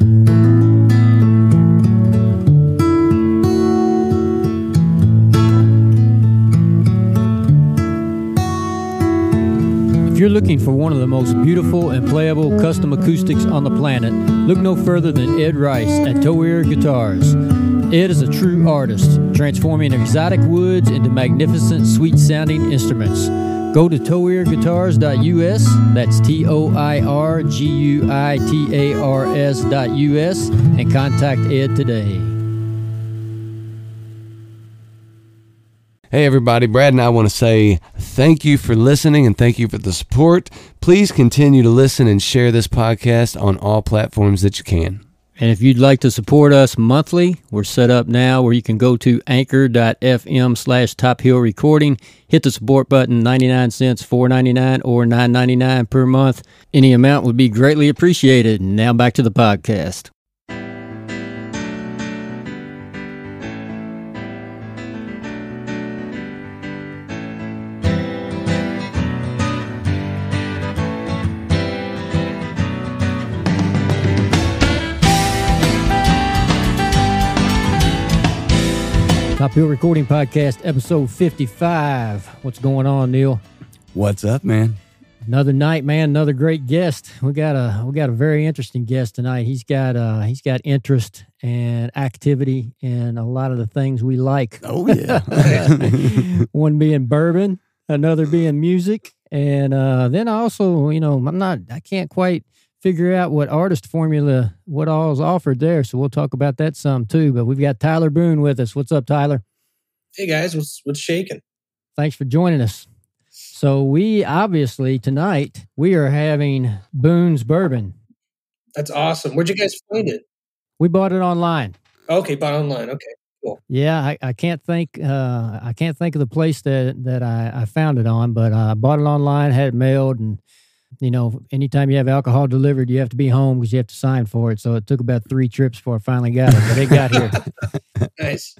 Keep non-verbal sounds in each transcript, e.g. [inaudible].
If you're looking for one of the most beautiful and playable custom acoustics on the planet, look no further than Ed Rice at Toir Guitars. Ed is a true artist, transforming exotic woods into magnificent, sweet sounding instruments. Go to toirguitars.us, that's T O I R G U I T A R S.us, and contact Ed today. Hey, everybody. Brad and I want to say thank you for listening and thank you for the support. Please continue to listen and share this podcast on all platforms that you can. And if you'd like to support us monthly, we're set up now where you can go to anchor.fm slash top hill recording, hit the support button, 99 cents, 4.99 or 9.99 per month. Any amount would be greatly appreciated. Now back to the podcast. Top Hill Recording Podcast, episode 55. What's going on, Neil? What's up, man? Another night, man. Another great guest. We got a we got a very interesting guest tonight. He's got uh he's got interest and activity and a lot of the things we like. Oh, yeah. [laughs] One being bourbon, another being music, and uh then also, you know, I'm not I can't quite figure out what artist formula what all's offered there. So we'll talk about that some too. But we've got Tyler Boone with us. What's up, Tyler? Hey guys, what's what's shaking? Thanks for joining us. So we obviously tonight we are having Boone's bourbon. That's awesome. Where'd you guys find it? We bought it online. Okay, bought online. Okay, cool. Yeah, I, I can't think uh, I can't think of the place that that I, I found it on, but I bought it online, had it mailed, and you know, anytime you have alcohol delivered, you have to be home because you have to sign for it. So it took about three trips before I finally got it, but it got here. [laughs] Nice.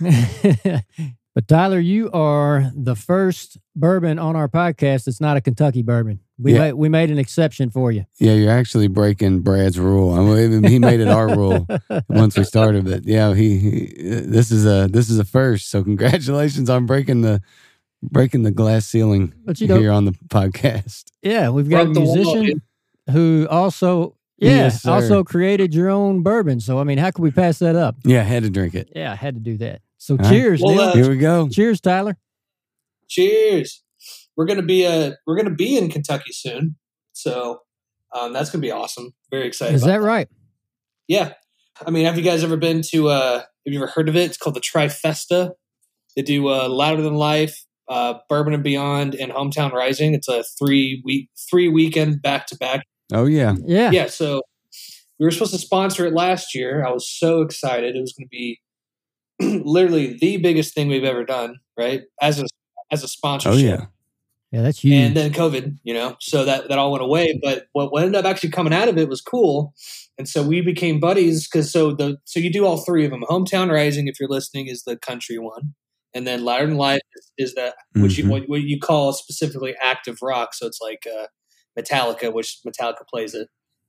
[laughs] but Tyler, you are the first bourbon on our podcast that's not a Kentucky bourbon. We Yeah. made we made an exception for you. yeah, you're actually breaking Brad's rule. I mean, he made it our rule [laughs] once we started. But yeah, he, he this is a this is a first. So congratulations on breaking the breaking the glass ceiling But you know- here on the podcast. Yeah, we've got a Broke the wall, musician who also yeah Yes, also created your own bourbon. So I mean, how could we pass that up? Yeah, I had to drink it. Yeah, I had to do that. So right. cheers, Well, uh, Here we go. cheers, Tyler. Cheers. We're gonna be uh we're gonna be in Kentucky soon, so um, that's gonna be awesome. Very excited. Is about that right? Yeah. I mean, have you guys ever been to? uh Have you ever heard of it? It's called the Trifesta. They do uh, Louder Than Life, uh, Bourbon and Beyond, and Hometown Rising. It's a three week three weekend back to back Oh yeah. Yeah. yeah so we were supposed to sponsor it last year i was so excited it was going to be [clears throat] literally the biggest thing we've ever done right as a as a sponsorship. Oh sponsorship yeah. Yeah, that's huge. and then covid you know so that that all went away but what, what ended up actually coming out of it was cool and so we became buddies because so the so you do all three of them hometown rising if you're listening is the country one and then louder than life is, is the which you Mhm. what, what you call specifically active rock so it's like uh metallica which metallica plays it.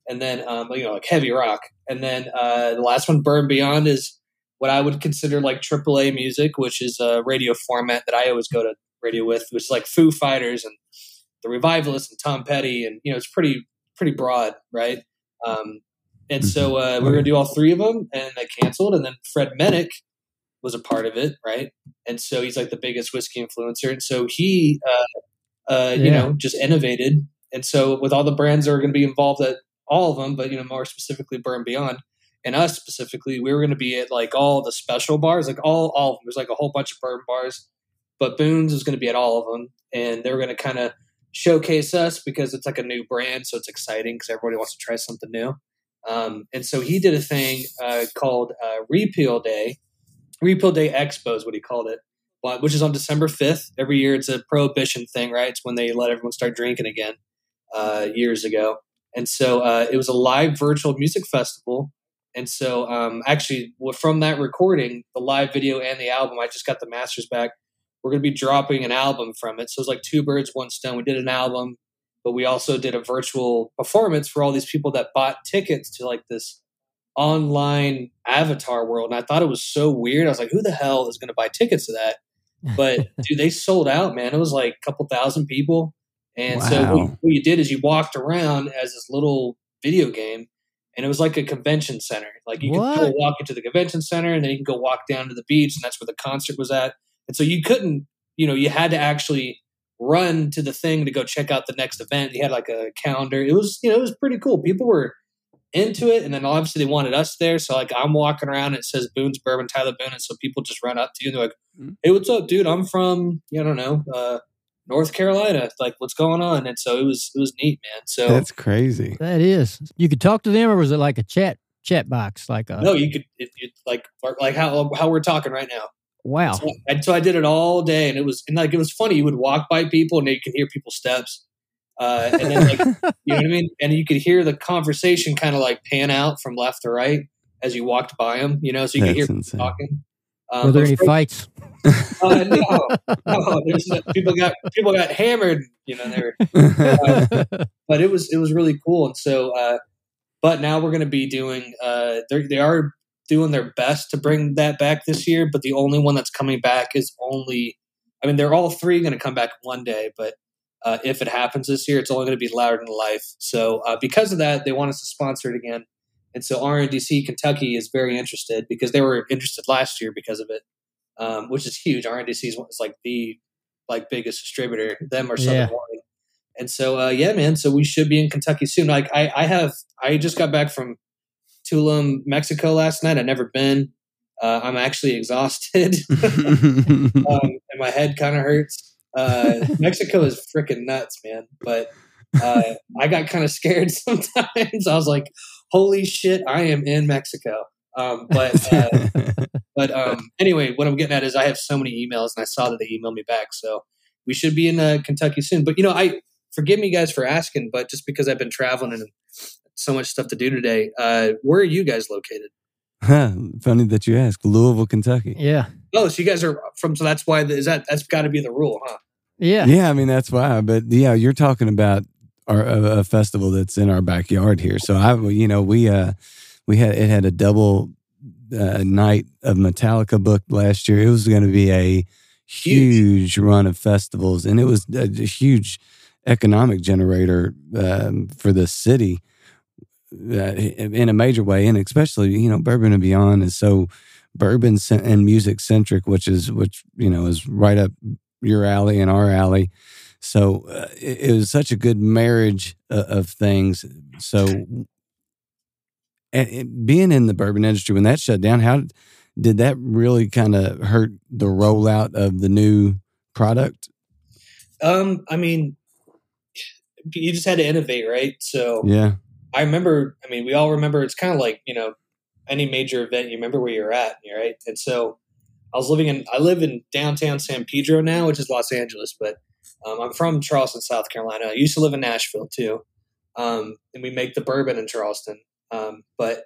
And then um you know like heavy rock. And then uh the last one burn beyond is what i would consider like aaa music which is a radio format that i always go to radio with which is like foo fighters and the revivalists and tom petty. And you know it's pretty pretty broad right? Um and so uh, we are gonna do all three of them and they canceled. And then fred Minnick was a part of it right? And so he's like the biggest whiskey influencer. And so he uh, uh, you know just innovated. And so with all the brands that are going to be involved at all of them but you know more specifically burn beyond and us specifically we were going to be at like all the special bars like all all of them. There's like a whole bunch of Burn bars but boone's was going to be at all of them. And they were going to kind of showcase us because it's like a new brand so it's exciting because everybody wants to try something new. Um, and so he did a thing uh, called uh, repeal day repeal day expo is what he called it which is on december 5th every year it's a prohibition thing right? It's when they let everyone start drinking again uh, years ago. And so uh, it was a live virtual music festival. And so um, actually from that recording the live video and the album i just got the masters back. We're going to be dropping an album from it. So it's like two birds one stone. We did an album but we also did a virtual performance for all these people that bought tickets to like this online avatar world, and I thought it was so weird. I was like, who the hell is going to buy tickets to that? But [laughs] dude, they sold out, man. It was like a couple thousand people. And so what, what you did is you walked around as this little video game, and it was like a convention center. Like you could go walk into the convention center, and then you can go walk down to the beach, and that's where the concert was at. And so you couldn't, you know, you had to actually run to the thing to go check out the next event. You had like a calendar. It was, you know, it was pretty cool. People were into it, and then obviously they wanted us there. So like I'm walking around, and it says Boone's Bourbon, Tyler Boone, and so people just run up to you and they're like, Mhm. "Hey, what's up, dude? I'm from, I don't know, uh, North Carolina. Like, what's going on?" And so it was, it was neat, man. So That's crazy. That is. You could talk to them, or was it like a chat chat box? Like a no, you could, it, it, like, like how how we're talking right now. wow. So, and so I did it all day, and it was and like it was funny. You would walk by people, and you can hear people's steps, uh, and then like you know what I mean, and you could hear the conversation kind of like pan out from left to right as you walked by them. You know, so you could hear people insane. talking. Um, Were there any great- fights? Uh, no, [laughs] no, there's no, people got people got hammered. You know, they were [laughs] but it was it was really cool and so uh but now we're going to be doing uh they're, they are doing their best to bring that back this year but the only one that's coming back is only i mean they're all three going to come back one day but uh, if it happens this year it's only going to be louder than life so uh, because of that they want us to sponsor it again and so rndc kentucky is very interested because they were interested last year because of it um, which is huge rndc is is like the like biggest distributor them or southern Yeah. wine and so, uh, yeah, man. So we should be in Kentucky soon. Like I, I have, I just got back from Tulum, Mexico last night. I've never been. Uh, I'm actually [laughs] exhausted, [laughs] um, and my head kind of hurts. Uh, Mexico is freaking nuts, man. But uh, I got kind of scared [laughs] sometimes. I was like, "Holy shit, I am in Mexico." Um, but uh, but um, anyway, what I'm getting at is I have so many emails, and I saw that they emailed me back. So we should be in uh, Kentucky soon. But you know, I forgive me guys for asking, but just because I've been traveling and so much stuff to do today, uh, where are you guys located? Huh, Funny that you ask. Louisville, Kentucky. yeah. Oh, so you guys are from? So that's why is that that's got to be the rule, huh? Yeah. Yeah, I mean that's why. But yeah, you're talking about our a, a festival that's in our backyard here. So I, you know, we uh we had it had a double uh, night of Metallica booked last year. It was going to be a huge run of festivals, and it was a, a huge economic generator um, for the city uh, in a major way, and especially you know Bourbon and Beyond is so bourbon and music centric, which is which you know is right up your alley and our alley. So uh, it, it was such a good marriage uh, of things. So it, being in the bourbon industry when that shut down, how did that really kind of hurt the rollout of the new product? Um, I mean, you just had to innovate, right? So Yeah, I remember. I mean, we all remember. It's kind of like you know any major event. You remember where you're at, right? And so I was living in. I live in downtown San Pedro now, which is Los Angeles, but um, I'm from Charleston, South Carolina. I used to live in Nashville too, um, and we make the bourbon in Charleston. Um, but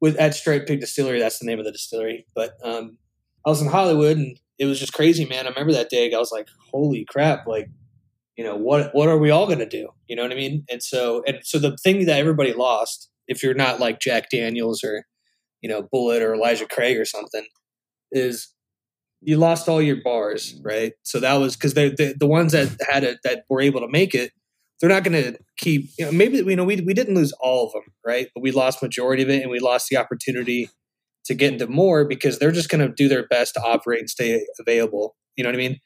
with at Striped Pig Distillery, that's the name of the distillery. But um, I was in Hollywood, and it was just crazy, man. I remember that day. I was like, "Holy crap!" Like you know what what are we all going to do you know what i mean and so and so the thing that everybody lost if you're not like jack daniels or you know Bulleit or elijah craig or something is you lost all your bars mm. right so that was because they the, the ones that had it that were able to make it they're not going to keep you know maybe you know we, we didn't lose all of them right but we lost majority of it and we lost the opportunity to get into more because they're just going to do their best to operate and stay available you know what i mean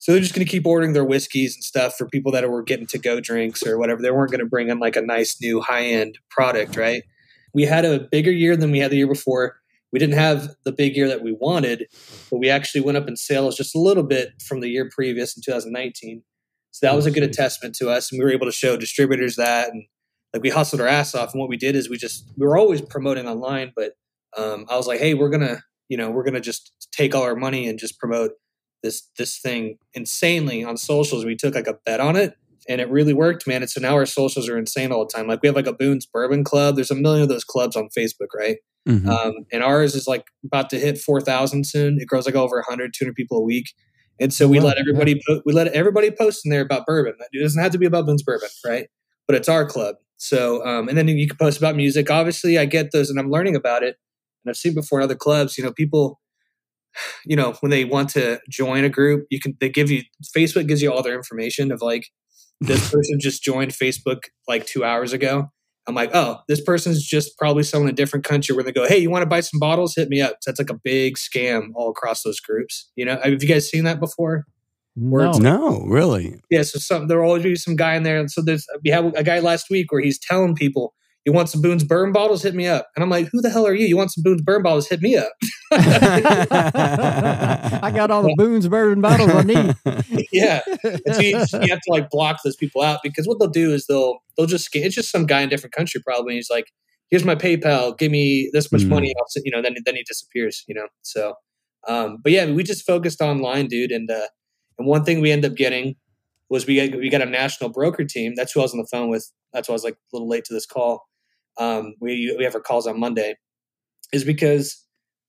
so they're just going to keep ordering their whiskeys and stuff for people that were getting to go drinks or whatever. They weren't going to bring in like a nice new high end product, right? We had a bigger year than we had the year before. We didn't have the big year that we wanted, but we actually went up in sales just a little bit from the year previous in 2019. So that was a good attestament to us, and we were able to show distributors that, and like we hustled our ass off. And what we did is we just we were always promoting online, but um, I was like, hey, we're gonna you know we're gonna just take all our money and just promote this this thing insanely on socials. We took like a bet on it, and it really worked, man. And so now our socials are insane all the time. Like we have like a Boone's Bourbon Club. There's a million of those clubs on Facebook, right? Mhm. Um, and ours is like about to hit 4,000 soon. It grows like over 100, 200 people a week. And so we Wow, let everybody po- we let everybody post in there about bourbon. It doesn't have to be about Boone's Bourbon, right? But it's our club. So, um, and then you can post about music. Obviously, I get those, and I'm learning about it. And I've seen before in other clubs. You know, people, you know, when they want to join a group, you can they give you Facebook gives you all their information of like this person just joined Facebook like two hours ago. I'm like, oh, this person's just probably someone in a different country where they go, hey, you want to buy some bottles? Hit me up. So that's like a big scam all across those groups. You know, have you guys seen that before? No. No, really. Yeah, so some there will always be some guy in there. And so there's we have a guy last week where he's telling people, "You want some Boone's Burn bottles? Hit me up." And I'm like, "Who the hell are you? You want some Boone's Burn bottles? Hit me up." [laughs] I got all the Boone's bourbon bottles I need. [laughs] yeah, and so you, you have to like block those people out because what they'll do is they'll they'll just sca- it's just some guy in a different country probably. And he's like, "Here's my PayPal. Give me this much Mm. money." I'll, you know, then then he disappears. You know, so um, but yeah, we just focused online, dude, and uh, and one thing we end up getting was we got, we got a national broker team. That's who I was on the phone with. That's why I was like a little late to this call. Um, we we have our calls on Monday, is because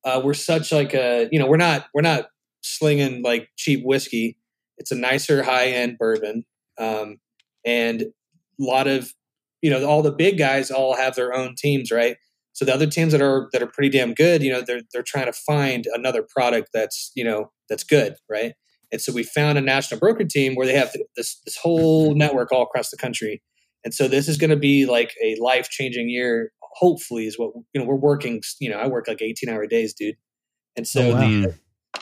uh, we're such like a you know we're not we're not slinging like cheap whiskey. It's a nicer high end bourbon, um, and a lot of you know all the big guys all have their own teams, right? So the other teams that are that are pretty damn good, you know, they're they're trying to find another product that's you know that's good, right? And so we found a national broker team where they have this this whole network all across the country. And so this is going to be like a life changing year. Hopefully, is what you know. We're working. You know, I work like eighteen hour days, dude. And so Oh, wow. the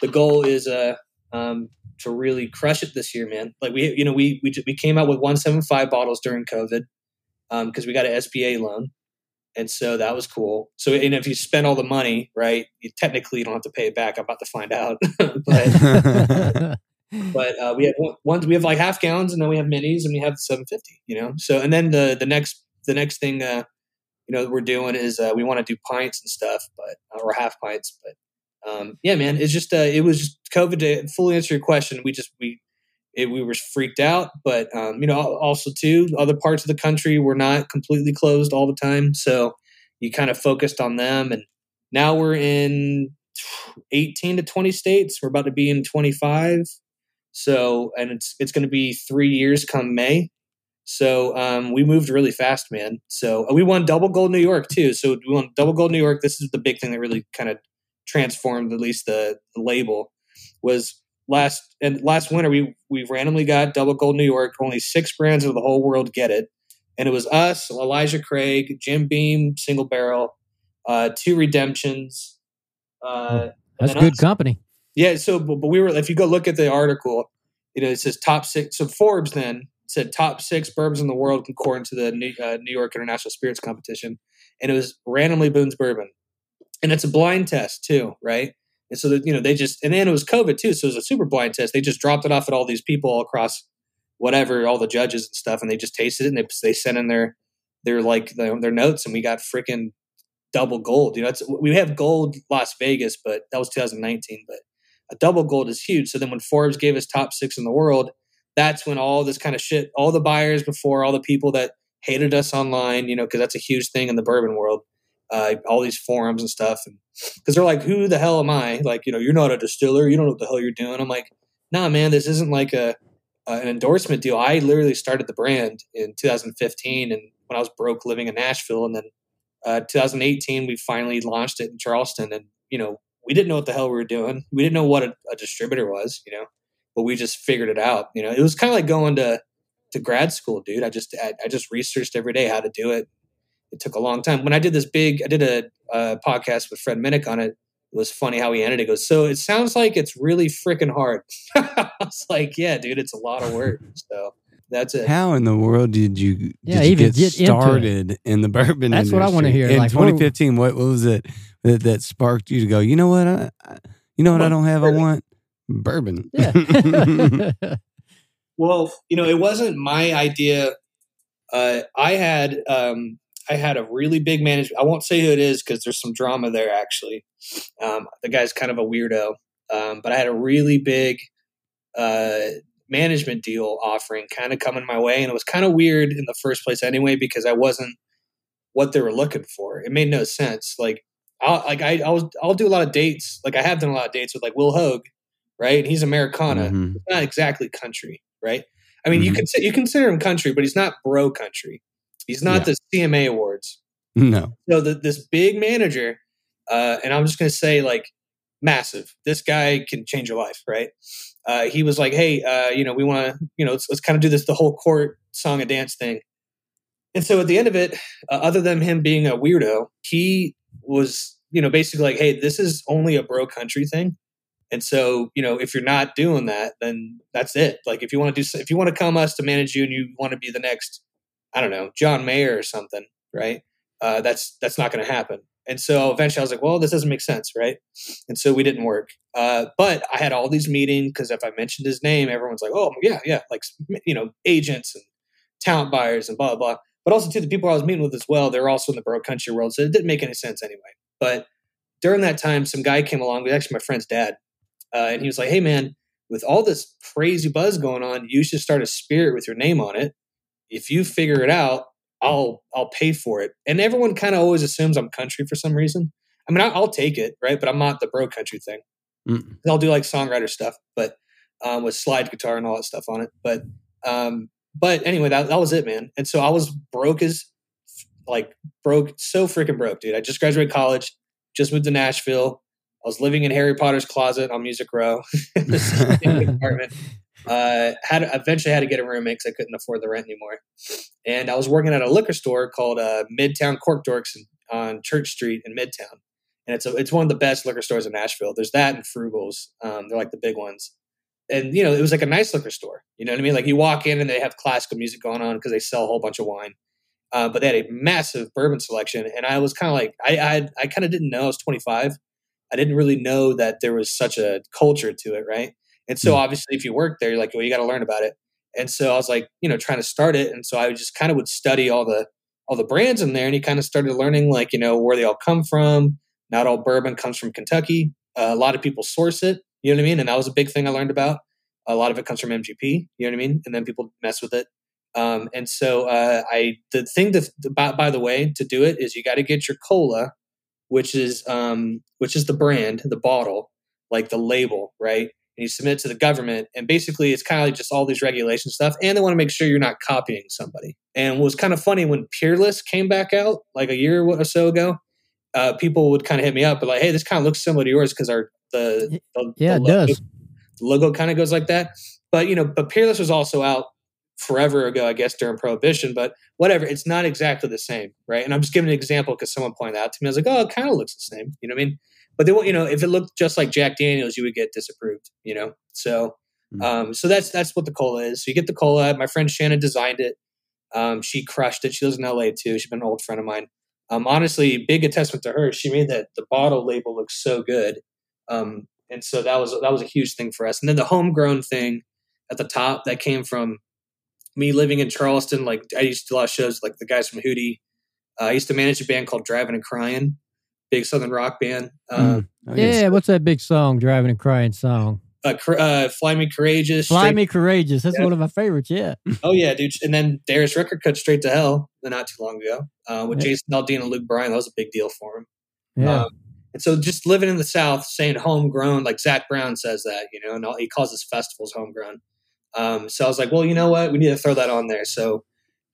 the goal is uh um to really crush it this year, man. Like we you know we we we came out with one seven five bottles during COVID um because we got an SBA loan. And so that was cool. So, and if you spend all the money, right, you technically you don't have to pay it back. I'm about to find out. [laughs] but [laughs] but uh, we have one- ones we have like half gallons and then we have minis and we have 750 you know so and then the the next the next thing uh you know we're doing is uh, we want to do pints and stuff but uh, or half pints but um yeah man it's just uh it was just covid to fully answer your question we just we it, we were freaked out but um you know also too other parts of the country were not completely closed all the time so you kind of focused on them and now we're in 18 to 20 states we're about to be in 25 so, and it's it's going to be three years come May. So um, we moved really fast, man. So uh, we won double gold New York too. So we won double gold New York. This is the big thing that really kind of transformed at least the, the label was last and last winter we we randomly got double gold New York. Only six brands of the whole world get it, and it was us, Elijah Craig, Jim Beam, Single Barrel, uh, two Redemptions. Uh, That's good us. company. yeah, so but we were if you go look at the article, you know, it says top six. So Forbes then said top six bourbons in the world according to the New, uh, New York International Spirits Competition, and it was randomly Boone's Bourbon, and it's a blind test too, right? And so that you know they just and then it was COVID too, so it was a super blind test. They just dropped it off at all these people across whatever, all the judges and stuff, and they just tasted it and they they sent in their their like their, their notes, and we got freaking double gold. You know, we have gold Las Vegas, but that was 2019, but a double gold is huge. So then when Forbes gave us top six in the world, that's when all this kind of shit, all the buyers before, all the people that hated us online, you know, because that's a huge thing in the bourbon world, uh, all these forums and stuff. And because they're like, who the hell am I? Like, you know, you're not a distiller. You don't know what the hell you're doing. I'm like, nah, man, this isn't like a, an endorsement deal. I literally started the brand in 2015 and when I was broke living in Nashville. And then uh, 2018, we finally launched it in Charleston. And, you know, we didn't know what the hell we were doing. We didn't know what a, a distributor was, you know, but we just figured it out. You know, it was kind of like going to to grad school, dude. I just I, I just researched every day how to do it. It took a long time. When I did this big, I did a, a podcast with Fred Minnick on it. It was funny how he ended it. He goes, so it sounds like it's really freaking hard. [laughs] I was like, yeah, dude, it's a lot of work. So that's it. How in the world did you did Yeah, you even get, get started in the bourbon That's what I wanna hear, In like, 2015, what, what was it that, that sparked you to go? You know what? I, I- you know what I don't have. I want bourbon. Yeah. [laughs] Well, you know, it wasn't my idea. Uh, I had um, I had a really big management. I won't say who it is because there's some drama there. Actually, um, the guy's kind of a weirdo. Um, but I had a really big uh, management deal offering kind of coming my way, and it was kind of weird in the first place anyway because I wasn't what they were looking for. It made no sense. Like, I'll, like I, I'll I'll do a lot of dates. Like I have done a lot of dates with like Will Hoge, right? And he's Americana Mhm. not exactly country, right? I mean, you Mhm. consider you consider him country, but he's not bro country. He's not Yeah. the CMA awards. No. So the, this big manager, uh, and I'm just going to say like massive. This guy can change your life, right? Uh, he was like, hey, uh, you know, we want to, you know, let's, let's kind of do this the whole court song and dance thing. And so at the end of it, uh, other than him being a weirdo, he was, you know, basically like, hey, this is only a bro country thing. And so, you know, if you're not doing that, then that's it. Like, if you want to do, if you want to come us to manage you, and you want to be the next, I don't know, John Mayer or something, right? Uh, that's that's not going to happen. And so eventually, I was like, well, this doesn't make sense, right? And so we didn't work. Uh, but I had all these meetings because if I mentioned his name, everyone's like, oh yeah, yeah, like you know, agents and talent buyers and blah blah. blah. But also, to the people I was meeting with as well, they're also in the bro country world, so it didn't make any sense anyway. But during that time, some guy came along. Was actually my friend's dad, uh, and he was like, "Hey, man, with all this crazy buzz going on, you should start a spirit with your name on it. If you figure it out, I'll I'll pay for it." And everyone kind of always assumes I'm country for some reason. I mean, I'll take it, right? But I'm not the bro country thing. Mm. I'll do like songwriter stuff, but um, with slide guitar and all that stuff on it. But um, but anyway, that, that was it, man. And so I was broke as like broke, so freaking broke, dude. I just graduated college, just moved to Nashville. I was living in Harry Potter's closet on Music Row, [laughs] apartment. [laughs] Uh, had eventually had to get a roommate because I couldn't afford the rent anymore. And I was working at a liquor store called uh, Midtown Cork Dorks on Church Street in Midtown, and it's a, it's one of the best liquor stores in Nashville. There's that and Frugals. Um, they're like the big ones. And you know, it was like a nice liquor store. You know what I mean? Like you walk in and they have classical music going on because they sell a whole bunch of wine. Uh, but they had a massive bourbon selection, and I was kind of like, I I, I kind of didn't know. I was 25. I didn't really know that there was such a culture to it, right? And so Mm. obviously, if you work there, you're like, well, you got to learn about it. And so I was like, you know, trying to start it, and so I just kind of would study all the all the brands in there, and he kind of started learning like you know where they all come from. Not all bourbon comes from Kentucky. Uh, a lot of people source it. You know what I mean? And that was a big thing I learned about. A lot of it comes from MGP. You know what I mean? And then people mess with it. Um, and so uh, I the thing to by, by the way to do it is you got to get your cola, which is um, which is the brand, the bottle, like the label, right? And you submit it to the government, and basically it's kind of like just all these regulation stuff, and they want to make sure you're not copying somebody. And what was kind of funny when Peerless came back out like a year or so ago, uh, people would kind of hit me up, but like, hey, this kind of looks similar to yours because our the, the Yeah, the it logo- does. the logo kind of goes like that. But you know, but Peerless was also out forever ago, I guess, during Prohibition. But whatever, it's not exactly the same, right? And I'm just giving an example because someone pointed out to me. I was like, oh, it kind of looks the same. You know what I mean? But they won't, you know, if it looked just like Jack Daniels, you would get disapproved. You know, so Mm. um, so that's that's what the cola is. So you get the cola. My friend Shannon designed it. Um, she crushed it. She lives in LA too. She's been an old friend of mine. Um, honestly, big attestment to her. She made that the bottle label look so good. Um, and so that was that was a huge thing for us. And then the homegrown thing at the top that came from me living in Charleston. Like I used to do a lot of shows like the guys from Hootie. Uh, I used to manage a band called Driving and Crying, big southern rock band. Uh, Mm. Yes. Yeah, what's that big song, Driving and Crying song? uh, Cr- uh, Fly Me Courageous. Fly Straight- Me Courageous. That's Yeah. one of my favorites. Yeah. [laughs] Oh yeah, dude. And then Darius Rucker cut straight to hell not too long ago uh, with Yeah. Jason Aldean and Luke Bryan. That was a big deal for him. Yeah. Um, and so just living in the South, saying homegrown, like Zac Brown says that, you know, and all, he calls his festivals homegrown. Um, so I was like, well, you know what? We need to throw that on there. So,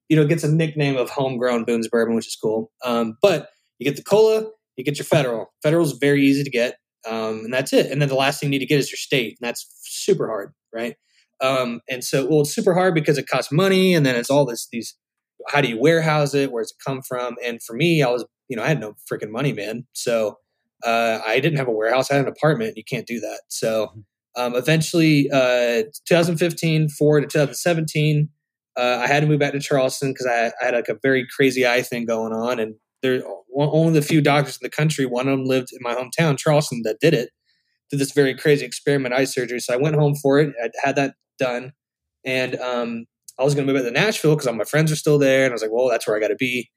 you know, it gets a nickname of homegrown Boone's Bourbon, which is cool. Um, but you get the cola, you get your federal. Federal is very easy to get. Um, and that's it. And then the last thing you need to get is your state. And that's super hard, right? Um, and so, well, it's super hard because it costs money. And then it's all this, these, how do you warehouse it? Where does it come from? And for me, I was, you know, I had no freaking money, man. So, uh, I didn't have a warehouse. I had an apartment. You can't do that. So um, eventually, uh, 2015 forward to 2017, uh, I had to move back to Charleston because I, I had like a very crazy eye thing going on, and there only the few doctors in the country. One of them lived in my hometown, Charleston, that did it. Did this very crazy experiment eye surgery. So I went home for it. I had that done, and um, I was going to move back to Nashville because all my friends are still there, and I was like, well, that's where I got to be.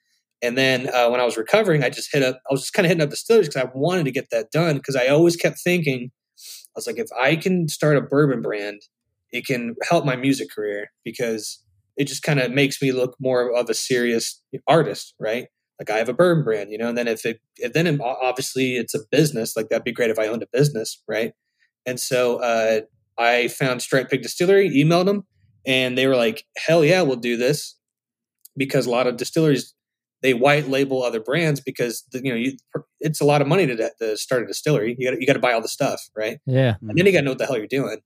And then uh, when I was recovering, I just hit up. I was just kind of hitting up the distilleries because I wanted to get that done because I always kept thinking, I was like, if I can start a bourbon brand, it can help my music career because it just kind of makes me look more of a serious artist, right? Like I have a bourbon brand, you know. And then if it, if then obviously it's a business, like that'd be great if I owned a business, right? And so uh, I found Striped Pig Distillery, emailed them, and they were like, "Hell yeah, we'll do this." because a lot of distilleries they white label other brands because you know you, it's a lot of money to, to start a distillery. You got you got to buy all the stuff, right? Yeah, and then you got to know what the hell you're doing.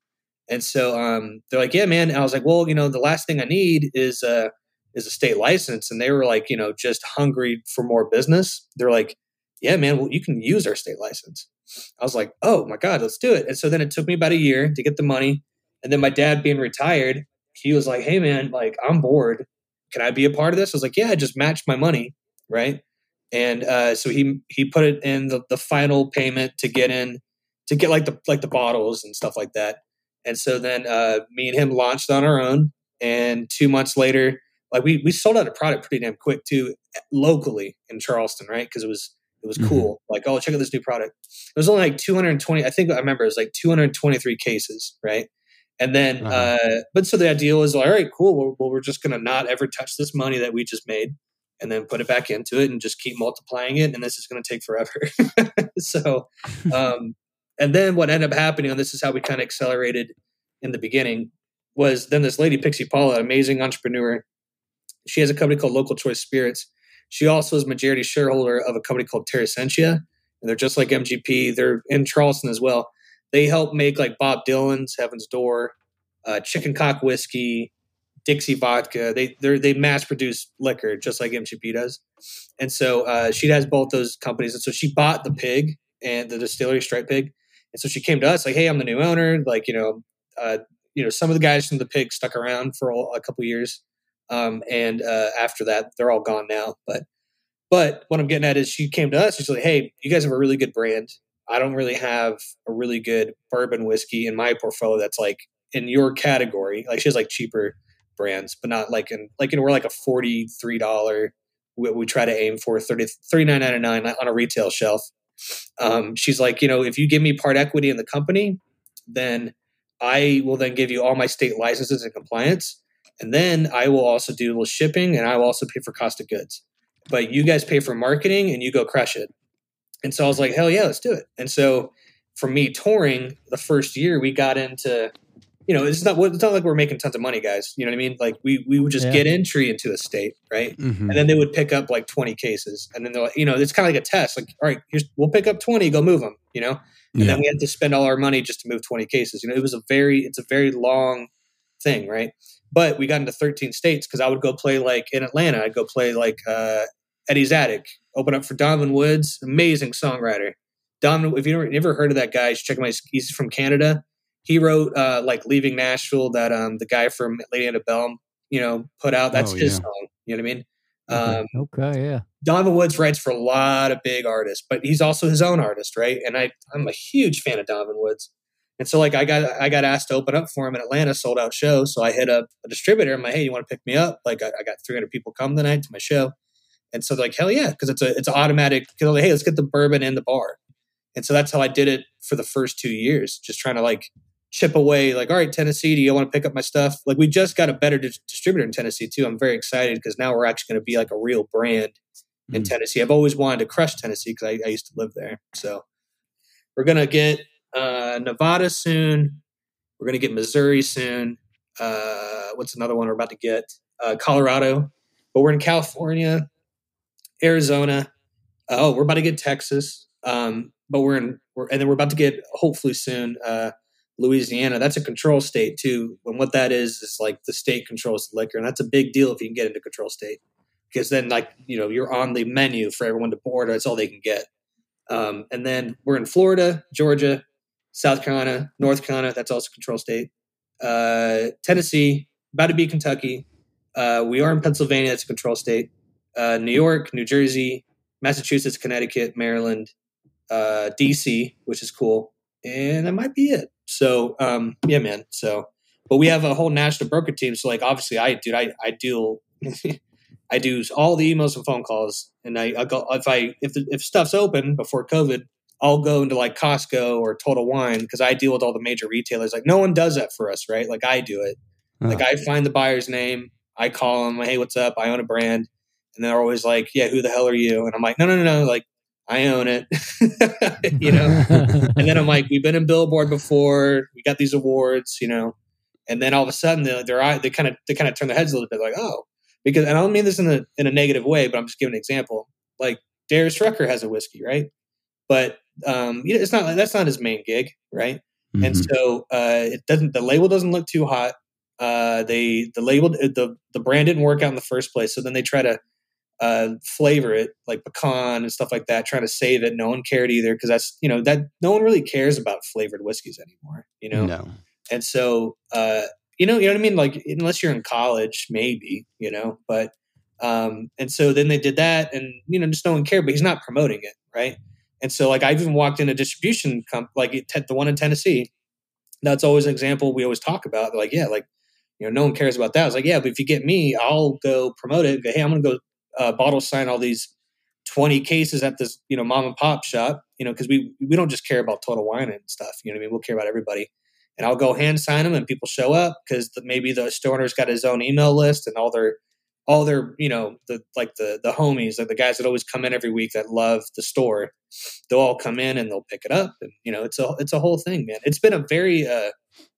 And so um, they're like, yeah, man. And I was like, well, you know, the last thing I need is uh, is a state license. And they were like, you know, just hungry for more business. They're like, yeah, man, well, you can use our state license. I was like, oh my God, let's do it. And so then it took me about a year to get the money. And then my dad being retired, he was like, hey, man, like, I'm bored. Can I be a part of this? I was like, yeah, I just matched my money. Right. And uh, so he he put it in the, the final payment to get in to get like the like the bottles and stuff like that. And so then uh, me and him launched on our own. And two months later, like we we sold out a product pretty damn quick too, locally in Charleston, right? Because it was it was mm-hmm. cool. Like, oh, check out this new product. It was only like 220. I think I remember it was like 223 cases, right? And then, uh-huh. uh, but so the idea was, all right, cool. Well, we're just going to not ever touch this money that we just made and then put it back into it and just keep multiplying it. And this is going to take forever. [laughs] so, [laughs] um, and then what ended up happening, and this is how we kind of accelerated in the beginning, was then this lady, Pixie Paula, amazing entrepreneur. She has a company called Local Choice Spirits she also is majority shareholder of a company called Terressentia, and they're just like MGP. They're in Charleston as well. They help make like Bob Dylan's Heaven's Door, uh, Chicken Cock Whiskey, Dixie Vodka. They they mass produce liquor just like MGP does, and so uh, she has both those companies. And so she bought the pig and the distillery Striped Pig, and so she came to us like, "Hey, I'm the new owner. Like, you know, uh, you know, some of the guys from the pig stuck around for a couple years." Um, and uh, after that, they're all gone now. But but what I'm getting at is she came to us. She's like, "Hey, you guys have a really good brand. I don't really have a really good bourbon whiskey in my portfolio that's like in your category. Like she has like cheaper brands, but not like in like you know we're like a forty three dollar. We, we, try to aim for 30, 39.99 on a retail shelf. Um, she's like, you know, if you give me part equity in the company, then I will then give you all my state licenses and compliance and then I will also do little shipping and I will also pay for cost of goods. But you guys pay for marketing and you go crush it. And so I was like, hell yeah, let's do it. And so for me touring the first year, we got into, you know, it's not it's not like we're making tons of money, guys. You know what I mean? Like we we would just yeah. get entry into a state, right? Mm-hmm. And then they would pick up like 20 cases. And then they're like, you know, it's kind of like a test. Like, all right, here's we'll pick up 20, go move them, you know? And yeah. then we had to spend all our money just to move 20 cases. You know, it was a very, it's a very long thing, right? But we got into 13 states because I would go play like in Atlanta. I'd go play like uh, Eddie's Attic, open up for Donovan Woods, amazing songwriter. Donovan, if you never heard of that guy, you should check my. He's from Canada. He wrote uh, like "Leaving Nashville" that um, the guy from Lady Antebellum, you know, put out. That's oh, his yeah. song. You know what I mean? Um, okay, yeah. Donovan Woods writes for a lot of big artists, but he's also his own artist, right? And I, I'm a huge fan of Donovan Woods. And so like I got I got asked to open up for him in Atlanta, sold out show. So I hit up a distributor. I'm like, hey, you want to pick me up? Like I, I got 300 people come tonight to my show. And so they're like, hell yeah, because it's a it's automatic. Like, hey, let's get the bourbon in the bar. And so that's how I did it for the first two years, just trying to like chip away. Like, all right, Tennessee, do you want to pick up my stuff? Like, we just got a better di- distributor in Tennessee too. I'm very excited because now we're actually going to be like a real brand mm-hmm. in mm. Tennessee. I've always wanted to crush Tennessee because I, I used to live there. So we're gonna get uh, Nevada soon. We're going to get Missouri soon. Uh, what's another one we're about to get? Uh, Colorado. But we're in California, Arizona. Oh, we're about to get Texas. Um, but we're in, we're, and then we're about to get hopefully soon uh, Louisiana. That's a control state too. And what that is is like the state controls the liquor, and that's a big deal if you can get into control state because then like you know you're on the menu for everyone to order. That's all they can get. Um, and then we're in Florida, Georgia, South Carolina, North Carolina, that's also control state. Uh, Tennessee, about to be Kentucky. Uh, we are in Pennsylvania, that's a control state. Uh, New York, New Jersey, Massachusetts, Connecticut, Maryland, uh, DC, which is cool. And that might be it. So, um, yeah, man. So, but we have a whole national broker team. So, like, obviously, I, dude, I, I deal, [laughs] I do all the emails and phone calls. And I, I go, if I, if, if stuff's open before COVID, I'll go into like Costco or Total Wine because I deal with all the major retailers. Like no one does that for us, right? Like I do it. Oh. Like I find the buyer's name, I call them, hey, what's up? I own a brand, and they're always like, yeah, who the hell are you? And I'm like, no, no, no, no, like I own it, [laughs] you know. and then I'm like, we've been in Billboard before, we got these awards, you know. And then all of a sudden, they're, they're they kind of they kind of turn their heads a little bit, like, oh, because and I don't mean this in a in a negative way, but I'm just giving an example. Like Darius Rucker has a whiskey, right? But um, you know, it's not that's not his main gig, right? Mhm. And so uh, it doesn't the label doesn't look too hot. Uh, they the label the the brand didn't work out in the first place, so then they try to uh, flavor it like pecan and stuff like that, trying to save it. No one cared either because that's you know that no one really cares about flavored whiskeys anymore. You know, no. and so uh, you know you know what I mean. Like unless you're in college, maybe you know, but um, and so then they did that, and you know just no one cared. But he's not promoting it, right? And so like I've even walked in a distribution comp like the one in Tennessee. That's always an example we always talk about. Like yeah, like you know no one cares about that. I was like yeah, but if you get me, I'll go promote it. Go, hey, I'm going to go uh, bottle sign all these 20 cases at this you know mom and pop shop you know because we we don't just care about total wine and stuff you know what i mean? We'll care about everybody. And i'll go hand sign them and people show up because maybe the store owner's got his own email list and all their all their you know the like the the homies like the guys that always come in every week that love the store they'll all come in and they'll pick it up. And you know it's a it's a whole thing man. It's been a very uh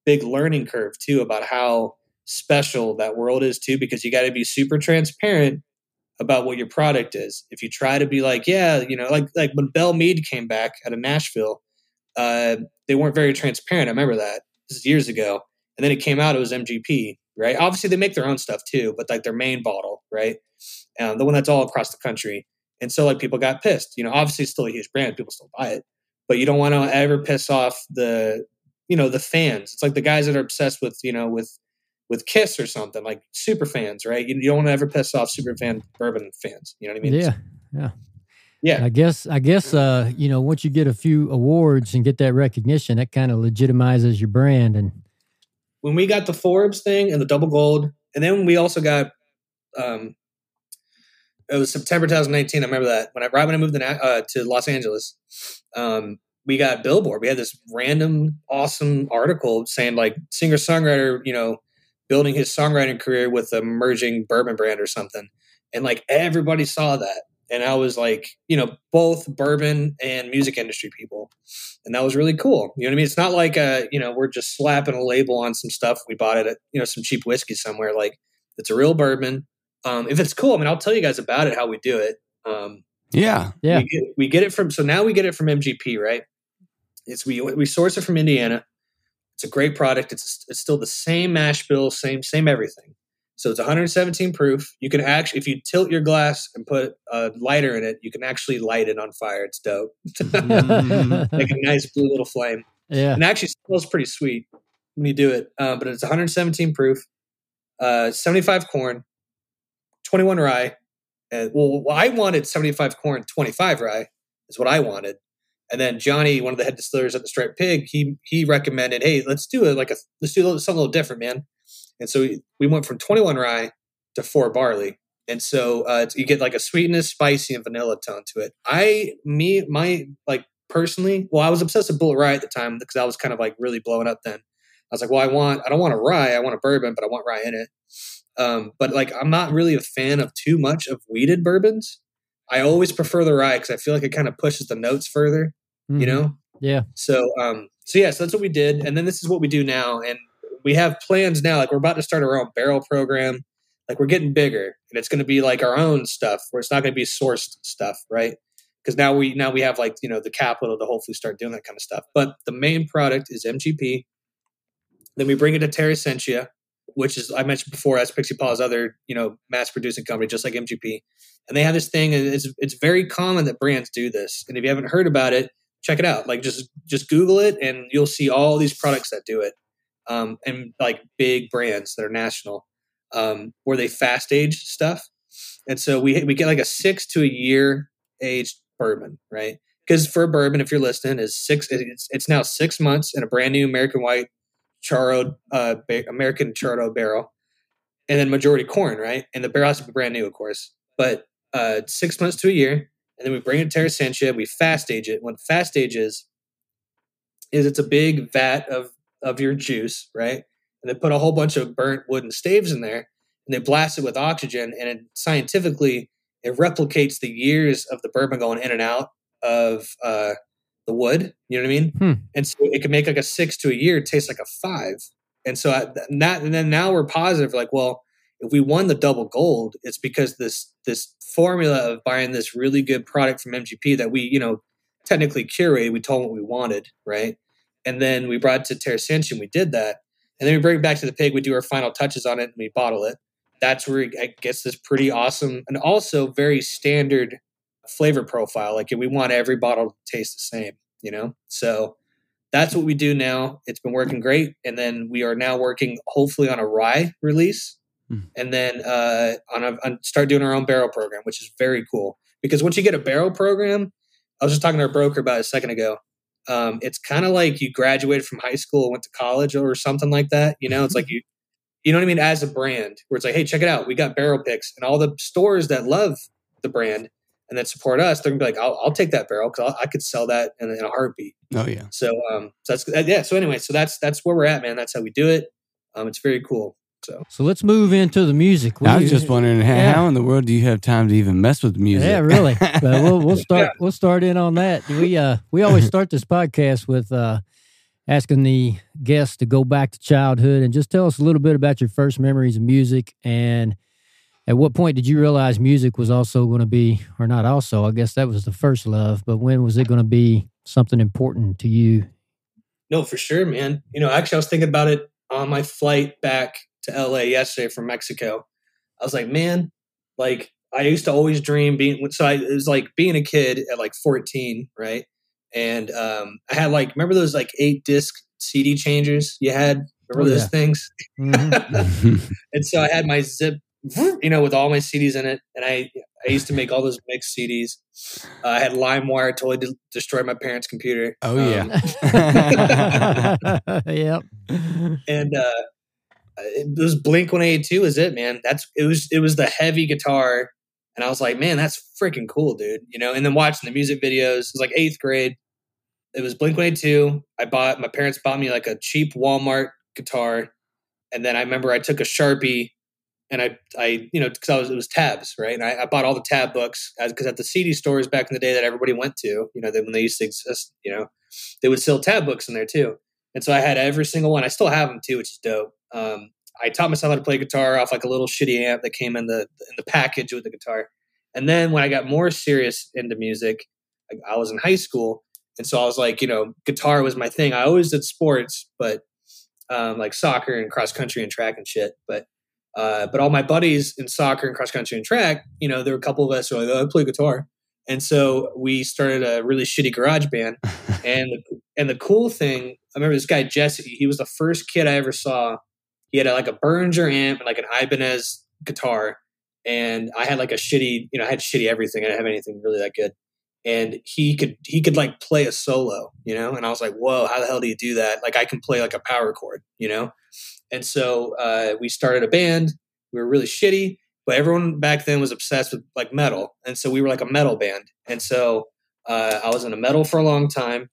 big learning curve too about how special that world is too because you got to be super transparent about what your product is. If you try to be like, yeah, you know, like like when Belle Meade came back out of Nashville, uh, they weren't very transparent. I remember that. This is years ago. And then it came out, it was MGP, right? Obviously they make their own stuff too, but like their main bottle, right? Um, the one that's all across the country. And so like people got pissed. You know, obviously it's still a huge brand, people still buy it. But you don't want to ever piss off the you know, the fans. It's like the guys that are obsessed with, you know, with with Kiss or something, like super fans, right? You, you don't want to ever piss off super fan bourbon fans. You know what I mean? yeah, yeah. Yeah. I guess I guess uh, you know once you get a few awards and get that recognition, that kind of legitimizes your brand. And When we got the Forbes thing and the double gold, and then we also got, um, it was September 2019. I remember that when I right when I moved to, uh, to Los Angeles, um, we got Billboard. We had this random awesome article saying like singer songwriter, you know, building his songwriting career with a merging bourbon brand or something, and like everybody saw that. And I was like, you know, both bourbon and music industry people. And that was really cool. You know what I mean? It's not like, uh, you know, we're just slapping a label on some stuff we bought it at, you know, some cheap whiskey somewhere. Like it's a real bourbon. Um, if it's cool, I mean, I'll tell you guys about it, how we do it. Um, Yeah. Yeah. we get, we get it from, so now we get it from MGP, right? It's, we, we source it from Indiana. It's a great product. It's, it's still the same mash bill, same, same everything. So it's 117 proof. You can actually, if you tilt your glass and put a lighter in it, you can actually light it on fire. It's dope. Mm. [laughs] like a nice blue little flame. yeah, And actually smells pretty sweet when you do it. Uh, but it's 117 proof, uh, 75 corn, 21 rye. And, well, I wanted 75 corn, 25 rye is what I wanted. And then Johnny, one of the head distillers at the Striped Pig, he he recommended, hey, let's do it like a let's do something a little different, man. And so we, we went from 21 rye to four barley. And so uh, you get like a sweetness, spicy, and vanilla tone to it. I, me, my, like personally, well, I was obsessed with Bulleit Rye at the time because I was kind of like really blowing up then. I was like, well, I want, I don't want a rye, I want a bourbon, but I want rye in it. Um, but like, I'm not really a fan of too much of wheated bourbons. I always prefer the rye because I feel like it kind of pushes the notes further, you Mhm. know? yeah, So, um, so yeah, so that's what we did, and then this is what we do now, and we have plans now. Like we're about to start our own barrel program. Like we're getting bigger, and it's going to be like our own stuff, where it's not going to be sourced stuff, right? Because now we now we have like you know the capital to hopefully start doing that kind of stuff. But the main product is MGP. Then we bring it to Terressentia, which is I mentioned before, that's Pixie Paw's other you know mass producing company, just like MGP. And they have this thing, and it's it's very common that brands do this. And if you haven't heard about it, check it out. Like just just Google it, and you'll see all these products that do it, um, and like big brands that are national, um, where they fast age stuff. And so we we get like a six to a year aged bourbon, right? Because for a bourbon, if you're listening, is six. It's it's now six months in a brand new American white charred uh, ba- American charred barrel, and then majority corn, right? And the barrel has to be brand new, of course. But uh, six months to a year, and then we bring it to Terressentia. We fast age it. What fast ages is, is it's a big vat of of your juice, right? And they put a whole bunch of burnt wooden staves in there, and they blast it with oxygen, and it, scientifically it replicates the years of the bourbon going in and out of uh, the wood. You know what I mean? Hmm. And so it can make like a six to a year taste like a five. And so I, that, and then now we're positive, like, well, if we won the double gold, it's because this this formula of buying this really good product from MGP that we, you know, technically curated, we told what we wanted, right? And then we brought it to Ascension, we did that. And then we bring it back to the pig, we do our final touches on it, and we bottle it. That's where it gets this pretty awesome and also very standard flavor profile. Like we want every bottle to taste the same, you know? So that's what we do now. It's been working great. And then we are now working hopefully on a rye release mm. and then uh, on, a, on start doing our own barrel program, which is very cool. Because once you get a barrel program, I was just talking to our broker about a second ago. Um, it's kind of like you graduated from high school, went to college, or something like that. You know, it's like you, you know what I mean, as a brand, where it's like, hey, check it out, we got barrel picks, and all the stores that love the brand and that support us, they're gonna be like, I'll, I'll take that barrel because I could sell that in, in, a heartbeat. Oh yeah. So um, so that's uh, yeah. So anyway, so that's that's where we're at, man. That's how we do it. Um, it's very cool. So so let's move into the music. I was just wondering how, yeah. how, in the world do you have time to even mess with music? Yeah, really. [laughs] but we'll we'll start yeah. we'll start in on that. We uh we always start this podcast with uh asking the guests to go back to childhood and just tell us a little bit about your first memories of music and at what point did you realize music was also going to be, or not also, I guess that was the first love, but when was it going to be something important to you? No, for sure, man. You know, actually, I was thinking about it on my flight back to LA yesterday from Mexico. I was like, man, like I used to always dream being, so I, it was like being a kid at like 14, right? And um, I had like, remember those like eight disc CD changers you had? Remember oh, those yeah. things? Mm-hmm. [laughs] and so I had my zip you know, with all my CDs in it. And I, I used to make all those mixed CDs. Uh, I had LimeWire totally de- destroyed my parents' computer. Oh yeah, um, [laughs] [laughs] yep. And uh, it was Blink One Eighty Two. Is it, man? That's it was it was the heavy guitar, and I was like, man, that's freaking cool, dude. You know. And then watching the music videos. It was like eighth grade. It was Blink One Eighty Two. I bought my parents bought me like a cheap Walmart guitar, and then I remember I took a sharpie and I, I, you know, because I was it was tabs, right? And I, I bought all the tab books because at the CD stores back in the day that everybody went to, you know, when they used to exist, you know, they would sell tab books in there too. And so I had every single one. I still have them too, which is dope. Um, I taught myself how to play guitar off like a little shitty amp that came in the in the package with the guitar. And then when I got more serious into music, I, I was in high school, and so I was like, you know, guitar was my thing. I always did sports, but um, like soccer and cross country and track and shit. But uh, but all my buddies in soccer and cross country and track, you know, there were a couple of us who were like, oh, I play guitar. And so we started a really shitty garage band. [laughs] and the, and the cool thing, I remember this guy Jesse. He was the first kid I ever saw. He had a, like a Behringer amp and like an Ibanez guitar, and I had like a shitty, you know, I had shitty everything. I didn't have anything really that good. And he could he could like play a solo, you know. And I was like, whoa, how the hell do you do that? Like I can play like a power chord, you know. And so uh, we started a band. We were really shitty, but everyone back then was obsessed with like metal. And so we were like a metal band. And so uh, I was in a metal for a long time,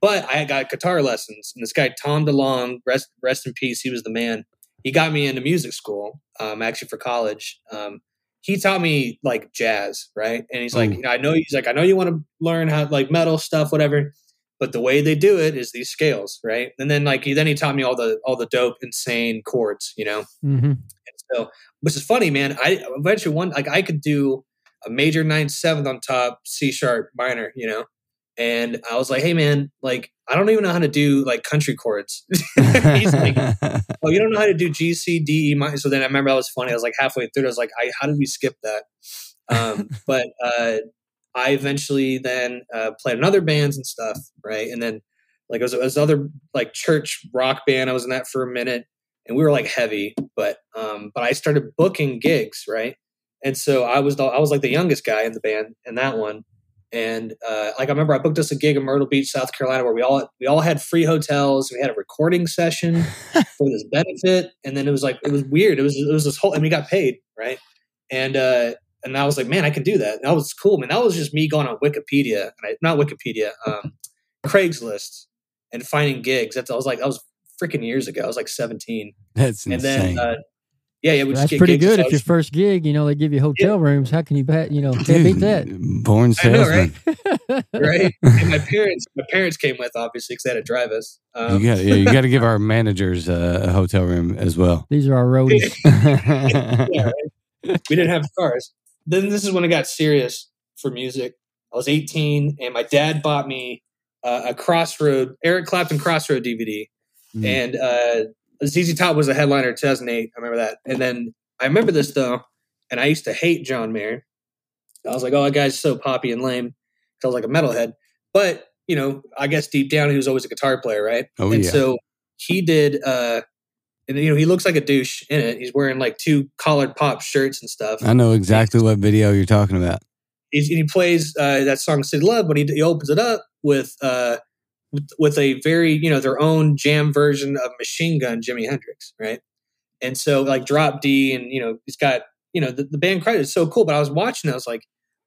but I got guitar lessons. And this guy, Tom DeLong, rest, rest in peace, he was the man. He got me into music school, um, actually for college. Um, he taught me like jazz, right? And he's like, you know, I know he's like, I know you want to learn how like metal stuff, whatever but the way they do it is these scales, right? And then like he then he taught me all the all the dope, insane chords, you know. Mm-hmm. so, which is funny, man. I eventually one like I could do a major ninth seventh on top, C sharp minor, you know. And I was like, hey man, like I don't even know how to do like country chords. [laughs] He's like, [laughs] oh, you don't know how to do G C D E minor. So then I remember that was funny. I was like halfway through, I was like, I, how did we skip that? Um, [laughs] but uh, I eventually then uh, played in other bands and stuff, right? And then like it was, it was other like church rock band. I was in that for a minute, and we were like heavy, but um, but I started booking gigs, right? And so I was the, I was like the youngest guy in the band in that one, and uh, like I remember I booked us a gig in Myrtle Beach, South Carolina, where we all we all had free hotels. We had a recording session [laughs] for this benefit, and then it was like it was weird. It was it was this whole and we got paid, right? And uh, and I was like, man, I can do that. that was cool, man. That was just me going on Wikipedia, and I, not Wikipedia, um, Craigslist, and finding gigs. That's I was like, that was freaking years ago. I was like 17. That's and insane. then, uh, Yeah, yeah, we just That's get pretty good. If your first gig, you know, they give you hotel rooms. How can you bet? You know, can't beat that. Born I know, salesman. right? [laughs] right? And my parents, my parents came with obviously because they had to drive us. Um, You got yeah, you got to give [laughs] our managers uh, a hotel room as well. These are our roadies. [laughs] yeah, right? we didn't have cars. Then this is when it got serious for music. I was 18, and my dad bought me uh, a Crossroad Eric Clapton Crossroad DVD, Mm. and uh, ZZ Top was a headliner in 2008. I remember that. And then I remember this though, and I used to hate John Mayer. I was like, "Oh, that guy's so poppy and lame," because I was like a metalhead. But you know, I guess deep down, he was always a guitar player, right? Oh, and yeah. so he did. uh and you know, he looks like a douche in it. He's wearing like two collared pop shirts and stuff. I know exactly what video you're talking about. He's, and he plays uh, that song "City Love," but he, he opens it up with uh, with, with a very you know their own jam version of Machine Gun Jimi Hendrix, right? And so like Drop D, and you know he's got you know the, the band credit is so cool. But I was watching, I was like,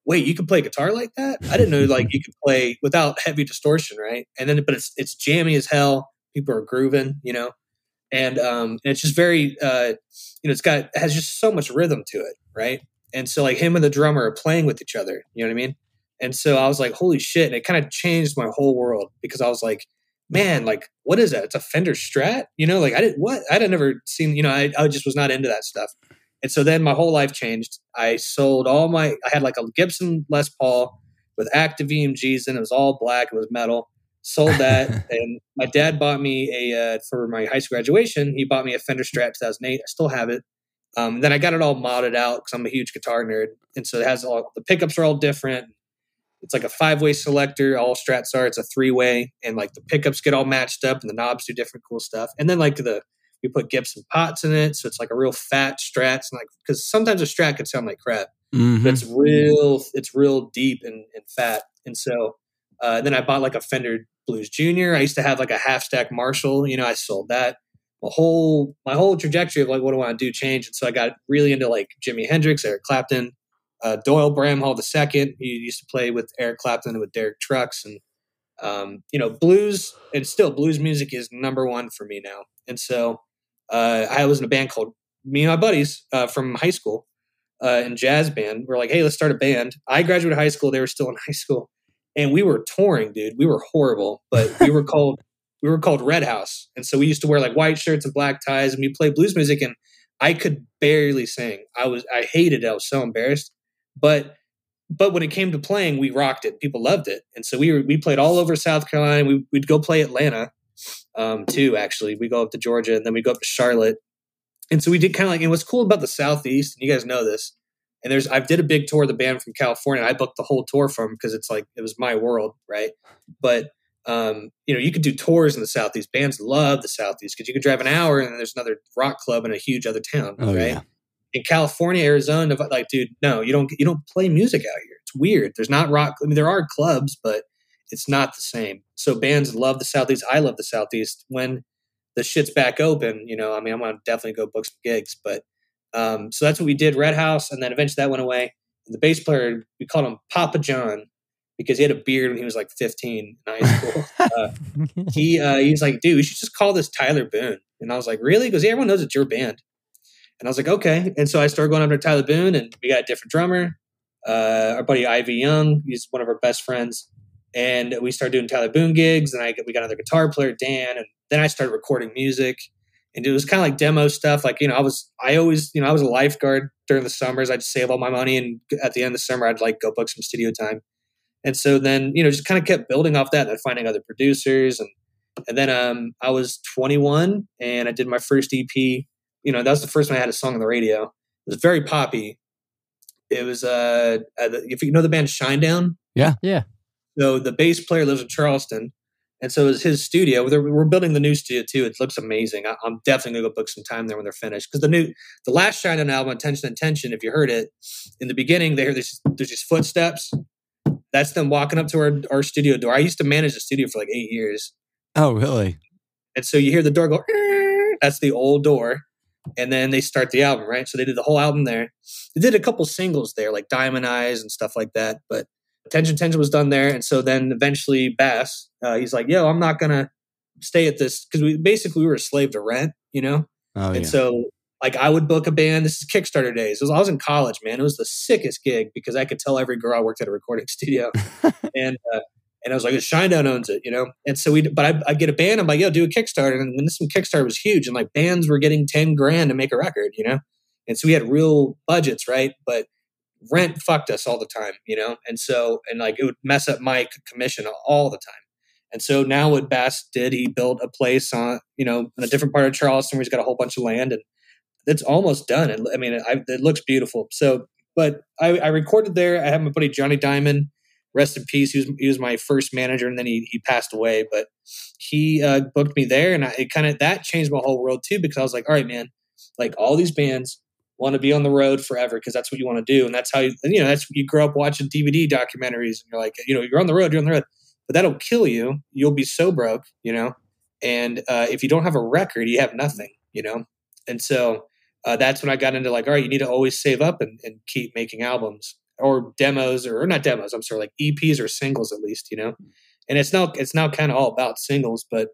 wait, you can play guitar like that? I didn't know [laughs] like you could play without heavy distortion, right? And then but it's it's jammy as hell. People are grooving, you know, and um, and it's just very uh, you know it's got it has just so much rhythm to it, right? And so like him and the drummer are playing with each other, you know what I mean? And so I was like, holy shit. And it kind of changed my whole world because I was like, man, like, what is that? It's a Fender Strat? You know, like I didn't, what? I had never seen, you know, I, I just was not into that stuff. And so then my whole life changed. I sold all my, I had like a Gibson Les Paul with active EMGs and it was all black. It was metal. Sold that. [laughs] and my dad bought me a, uh, for my high school graduation, he bought me a Fender Strat 2008. I still have it. Um, then I got it all modded out because I'm a huge guitar nerd. And so it has all, the pickups are all different it's like a five way selector. All strats are. It's a three way, and like the pickups get all matched up, and the knobs do different cool stuff. And then like the we put Gibson pots in it, so it's like a real fat strats. And like because sometimes a strat could sound like crap, Mhm. but it's real. It's real deep and, and fat. And so uh, then I bought like a Fender Blues Junior. I used to have like a half stack Marshall. You know, I sold that. My whole my whole trajectory of like what do I want to do changed, and so I got really into like Jimi Hendrix, Eric Clapton, uh, Doyle Bramhall II. He used to play with Eric Clapton and with Derek Trucks, and um, you know, blues and still blues music is number one for me now. And so uh, I was in a band called me and my buddies uh, from high school uh, in jazz band. We're like, hey, let's start a band. I graduated high school; they were still in [laughs] high school, and we were touring, dude. We were horrible, but we were [laughs] called we were called Red House, and so we used to wear like white shirts and black ties, and we played blues music. And I could barely sing. I was I hated it. I was so embarrassed. But but when it came to playing, we rocked it. People loved it, and so we were we played all over South Carolina. We, we'd go play Atlanta um, too. Actually, we go up to Georgia, and then we go up to Charlotte. And so we did kind of like. And what's cool about the Southeast, and you guys know this, and there's I did a big tour of the band from California. I booked the whole tour from because it's like it was my world, right? But um, you know, you could do tours in the Southeast. Bands love the Southeast because you could drive an hour and then there's another rock club in a huge other town, Oh, right? yeah. In California, Arizona, like, dude, no, you don't, you don't play music out here. It's weird. There's not rock. I mean, there are clubs, but it's not the same. So bands love the Southeast. I love the Southeast. When the shit's back open, you know, I mean, I'm gonna definitely go book some gigs. But um, so that's what we did. Red House, and then eventually that went away. And the bass player, we called him Papa John because he had a beard when he was like 15 in high school. [laughs] uh, he uh, he was like, dude, we should just call this Tyler Boone. And I was like, really? Because everyone knows it's your band. And I was like, okay. And so I started going under Tyler Boone, and we got a different drummer. Uh, our buddy Ivy Young, he's one of our best friends, and we started doing Tyler Boone gigs. And I we got another guitar player, Dan, and then I started recording music. And it was kind of like demo stuff. Like you know, I was I always you know I was a lifeguard during the summers. I'd save all my money, and at the end of the summer, I'd like go book some studio time. And so then you know just kind of kept building off that, and finding other producers, and and then um I was 21, and I did my first EP you know, that was the first time I had a song on the radio. It was very poppy. It was, uh, uh, if you know the band Shinedown. Yeah. Yeah. So the bass player lives in Charleston. And so it was his studio. We're, we're building the new studio too. It looks amazing. I, I'm definitely gonna go book some time there when they're finished. Because the new, the last Shinedown album, Attention Attention, if you heard it, in the beginning, they hear this, there's these footsteps. That's them walking up to our, our studio door. I used to manage the studio for like eight years. Oh, really? And so you hear the door go, that's the old door. And then they start the album, right? So they did the whole album there. They did a couple singles there, like Diamond Eyes and stuff like that. But Attention Tension was done there. And so then eventually Bass, uh, he's like, yo, I'm not going to stay at this. Because we basically we were a slave to rent, you know? Oh, and yeah. so like I would book a band. This is Kickstarter days. Was, I was in college, man. It was the sickest gig because I could tell every girl I worked at a recording [laughs] studio, [laughs] and uh, and I was like, Shinedown owns it, you know. And so we, but I, I get a band. I'm like, yo, do a Kickstarter. And when this one Kickstarter was huge, and like bands were getting ten grand to make a record, you know. And so we had real budgets, right? But rent fucked us all the time, you know. And so and like it would mess up my commission all the time. And so now what Bass did, he built a place on, you know, in a different part of Charleston where he's got a whole bunch of land and it's almost done. And I mean, I, it looks beautiful. So, but I, I, recorded there. I had my buddy Johnny Diamond, rest in peace. He was, he was my first manager and then he, he passed away, but he uh, booked me there. And I, it kind of, that changed my whole world too, because I was like, all right, man, like all these bands want to be on the road forever because that's what you want to do. And that's how you, you know, that's, you grow up watching DVD documentaries and you're like, you know, you're on the road, you're on the road, but that'll kill you. You'll be so broke, you know? And uh, if you don't have a record, you have nothing, you know? And so uh, that's when I got into like, all right, you need to always save up and, and keep making albums or demos or, or, not demos. I'm sorry, like EPs or singles at least, you know. And it's now it's now kind of all about singles, but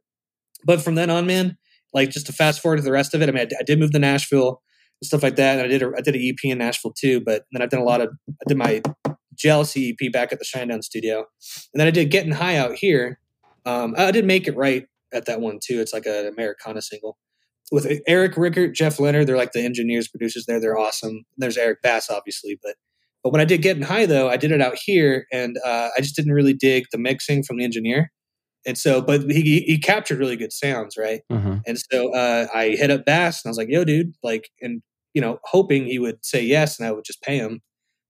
but from then on, man, like just to fast forward to the rest of it. I mean, I, I did move to Nashville and stuff like that, and I did a, I did an EP in Nashville too. But then I've done a lot of I did my Jealousy EP back at the Shinedown studio, and then I did Getting High out here. Um, I did Make It Right at that one too. It's like an Americana single with Eric Rickert, Jeff Leonard. They're like the engineers, producers there. They're awesome. There's Eric Bass, obviously, but but when I did Getting High though, I did it out here, and uh, I just didn't really dig the mixing from the engineer. And so, but he he captured really good sounds, right? Uh-huh. And so uh, I hit up Bass, and I was like, "Yo, dude!" Like, and you know, hoping he would say yes, and I would just pay him.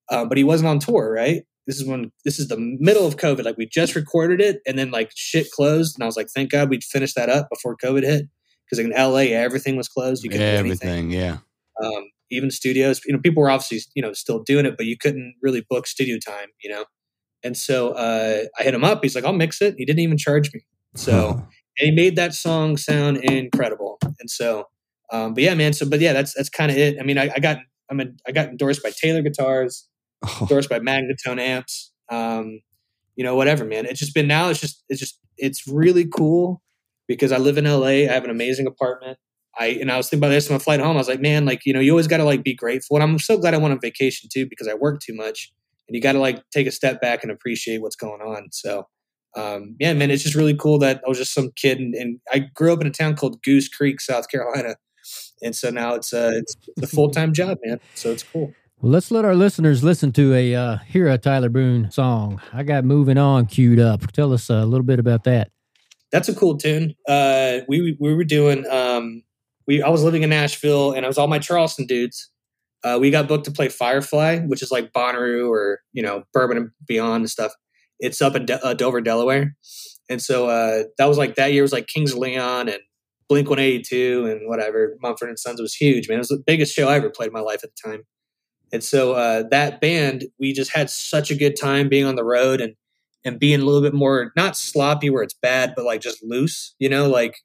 Um, but he wasn't on tour, right? This is when this is the middle of COVID. Like we just recorded it, and then like shit closed, and I was like, "Thank God we'd finished that up before COVID hit." because in LA everything was closed. You couldn't yeah, do anything. everything. Yeah. Um, even studios, you know, people were obviously you know still doing it, but you couldn't really book studio time, you know. And so uh, I hit him up. He's like, "I'll mix it." He didn't even charge me. So and he made that song sound incredible. And so, um, but yeah, man. So, but yeah, that's that's kind of it. I mean, I, I got I'm a, I got endorsed by Taylor Guitars, Oh, endorsed by Magnatone Amps. Um, you know, whatever, man. It's just been now. It's just it's just it's really cool because I live in LA. I have an amazing apartment. I and I was thinking about this on my flight home. I was like, man, like you know, you always got to like be grateful. And I'm so glad I went on vacation too because I work too much, and you got to like take a step back and appreciate what's going on. So, um, yeah, man, it's just really cool that I was just some kid, and, and I grew up in a town called Goose Creek, South Carolina, and so now it's a it's a full time job, man. So it's cool. Well, let's let our listeners listen to a uh, hear a Tyler Boone song. I got "Moving On" queued up. Tell us a little bit about that. That's a cool tune. Uh, we we were doing. Um, we I was living in Nashville, and I was all my Charleston dudes. Uh, we got booked to play Firefly, which is like Bonnaroo or you know Bourbon and Beyond and stuff. It's up in De- uh, Dover, Delaware, and so uh, that was like that year was like Kings of Leon and Blink One Eighty Two and whatever Mumford and Sons was huge. Man, it was the biggest show I ever played in my life at the time. And so uh, that band, we just had such a good time being on the road and and being a little bit more not sloppy where it's bad, but like just loose, you know, like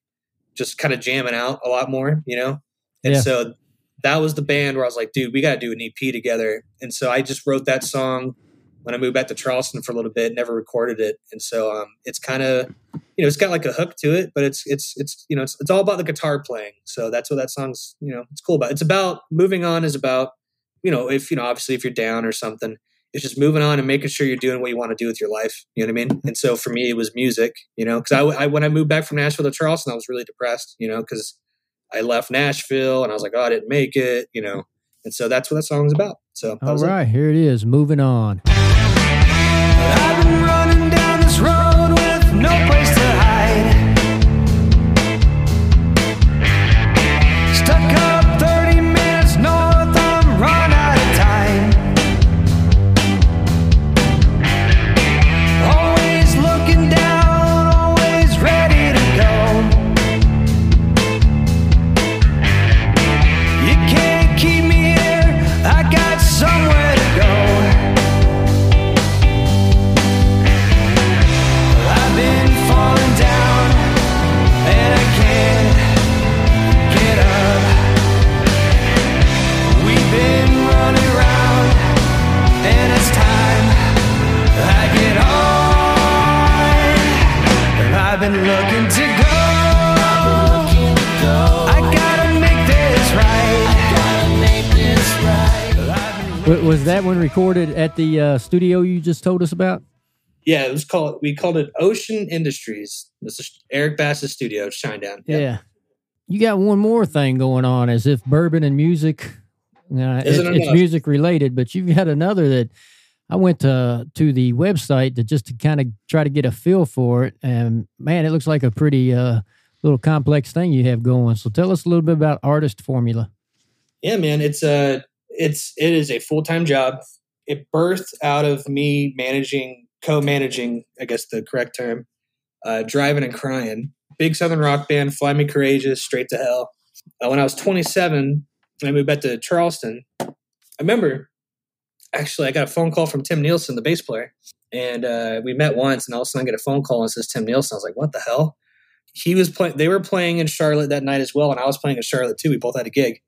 just kind of jamming out a lot more, you know. And Yeah. so that was the band where I was like, dude, we got to do an EP together. And so I just wrote that song when I moved back to Charleston for a little bit, never recorded it. And so um, it's kind of, you know, it's got like a hook to it, but it's, it's, it's, you know, it's, it's all about the guitar playing. So that's what that song's, you know, it's cool about. It's about moving on is about, you know, if, you know, obviously if you're down or something, it's just moving on and making sure you're doing what you want to do with your life. You know what I mean? And so for me, it was music, you know, because I, I, when I moved back from Nashville to Charleston, I was really depressed, you know, because I left Nashville and I was like, oh, I didn't make it, you know. And so that's what that song's about. So that All was it. here it is. Moving on. Was that one recorded at the uh, studio you just told us about? Yeah, it was called. We called it Ocean Industries. This is Eric Bass's studio, Shinedown. Yeah. You got one more thing going on as if bourbon and music. Uh, it's, it's music related, but you've got another that I went to to the website to just to kind of try to get a feel for it, and man, it looks like a pretty uh, little complex thing you have going. So tell us a little bit about Artist Formula. yeah man it's a it's it is a full-time job. It birthed out of me managing co-managing i guess the correct term uh, Drivin' N' Cryin'. Big southern rock band fly me courageous straight to hell. Uh, when i was 27 i moved back to charleston i remember actually i got a phone call from tim nielsen the bass player and uh, we met once and all of a sudden i get a phone call and says tim nielsen. I was like what the hell? He was playing they were playing in charlotte that night as well and i was playing in charlotte too. We both had a gig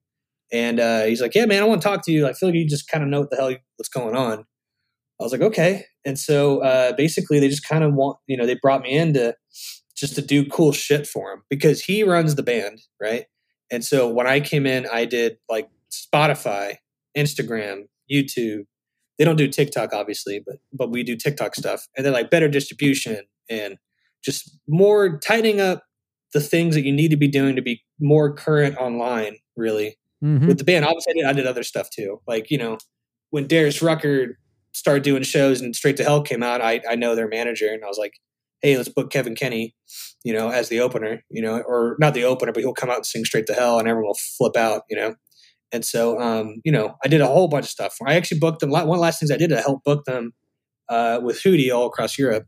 and uh, he's like, "Yeah, man, I want to talk to you. I feel like you just kind of know what the hell what's going on." I was like, "Okay." And so uh, basically, they just kind of want, you know, they brought me in to just to do cool shit for him because he runs the band, right? And so when I came in, I did like Spotify, Instagram, YouTube. They don't do TikTok, obviously, but but we do TikTok stuff, and then like better distribution and just more tightening up the things that you need to be doing to be more current online, really Mm-hmm. with the band. Obviously, I did, I did other stuff too. Like you know, when Darius Rucker started doing shows and Straight to Hell came out, I I know their manager, and I was like, hey, let's book Kevn Kinney, you know, as the opener, you know, or not the opener, but he'll come out and sing Straight to Hell, and everyone will flip out, you know. And so, um, you know, I did a whole bunch of stuff. I actually booked them. One of the last things I did to help book them uh, with Hootie all across Europe.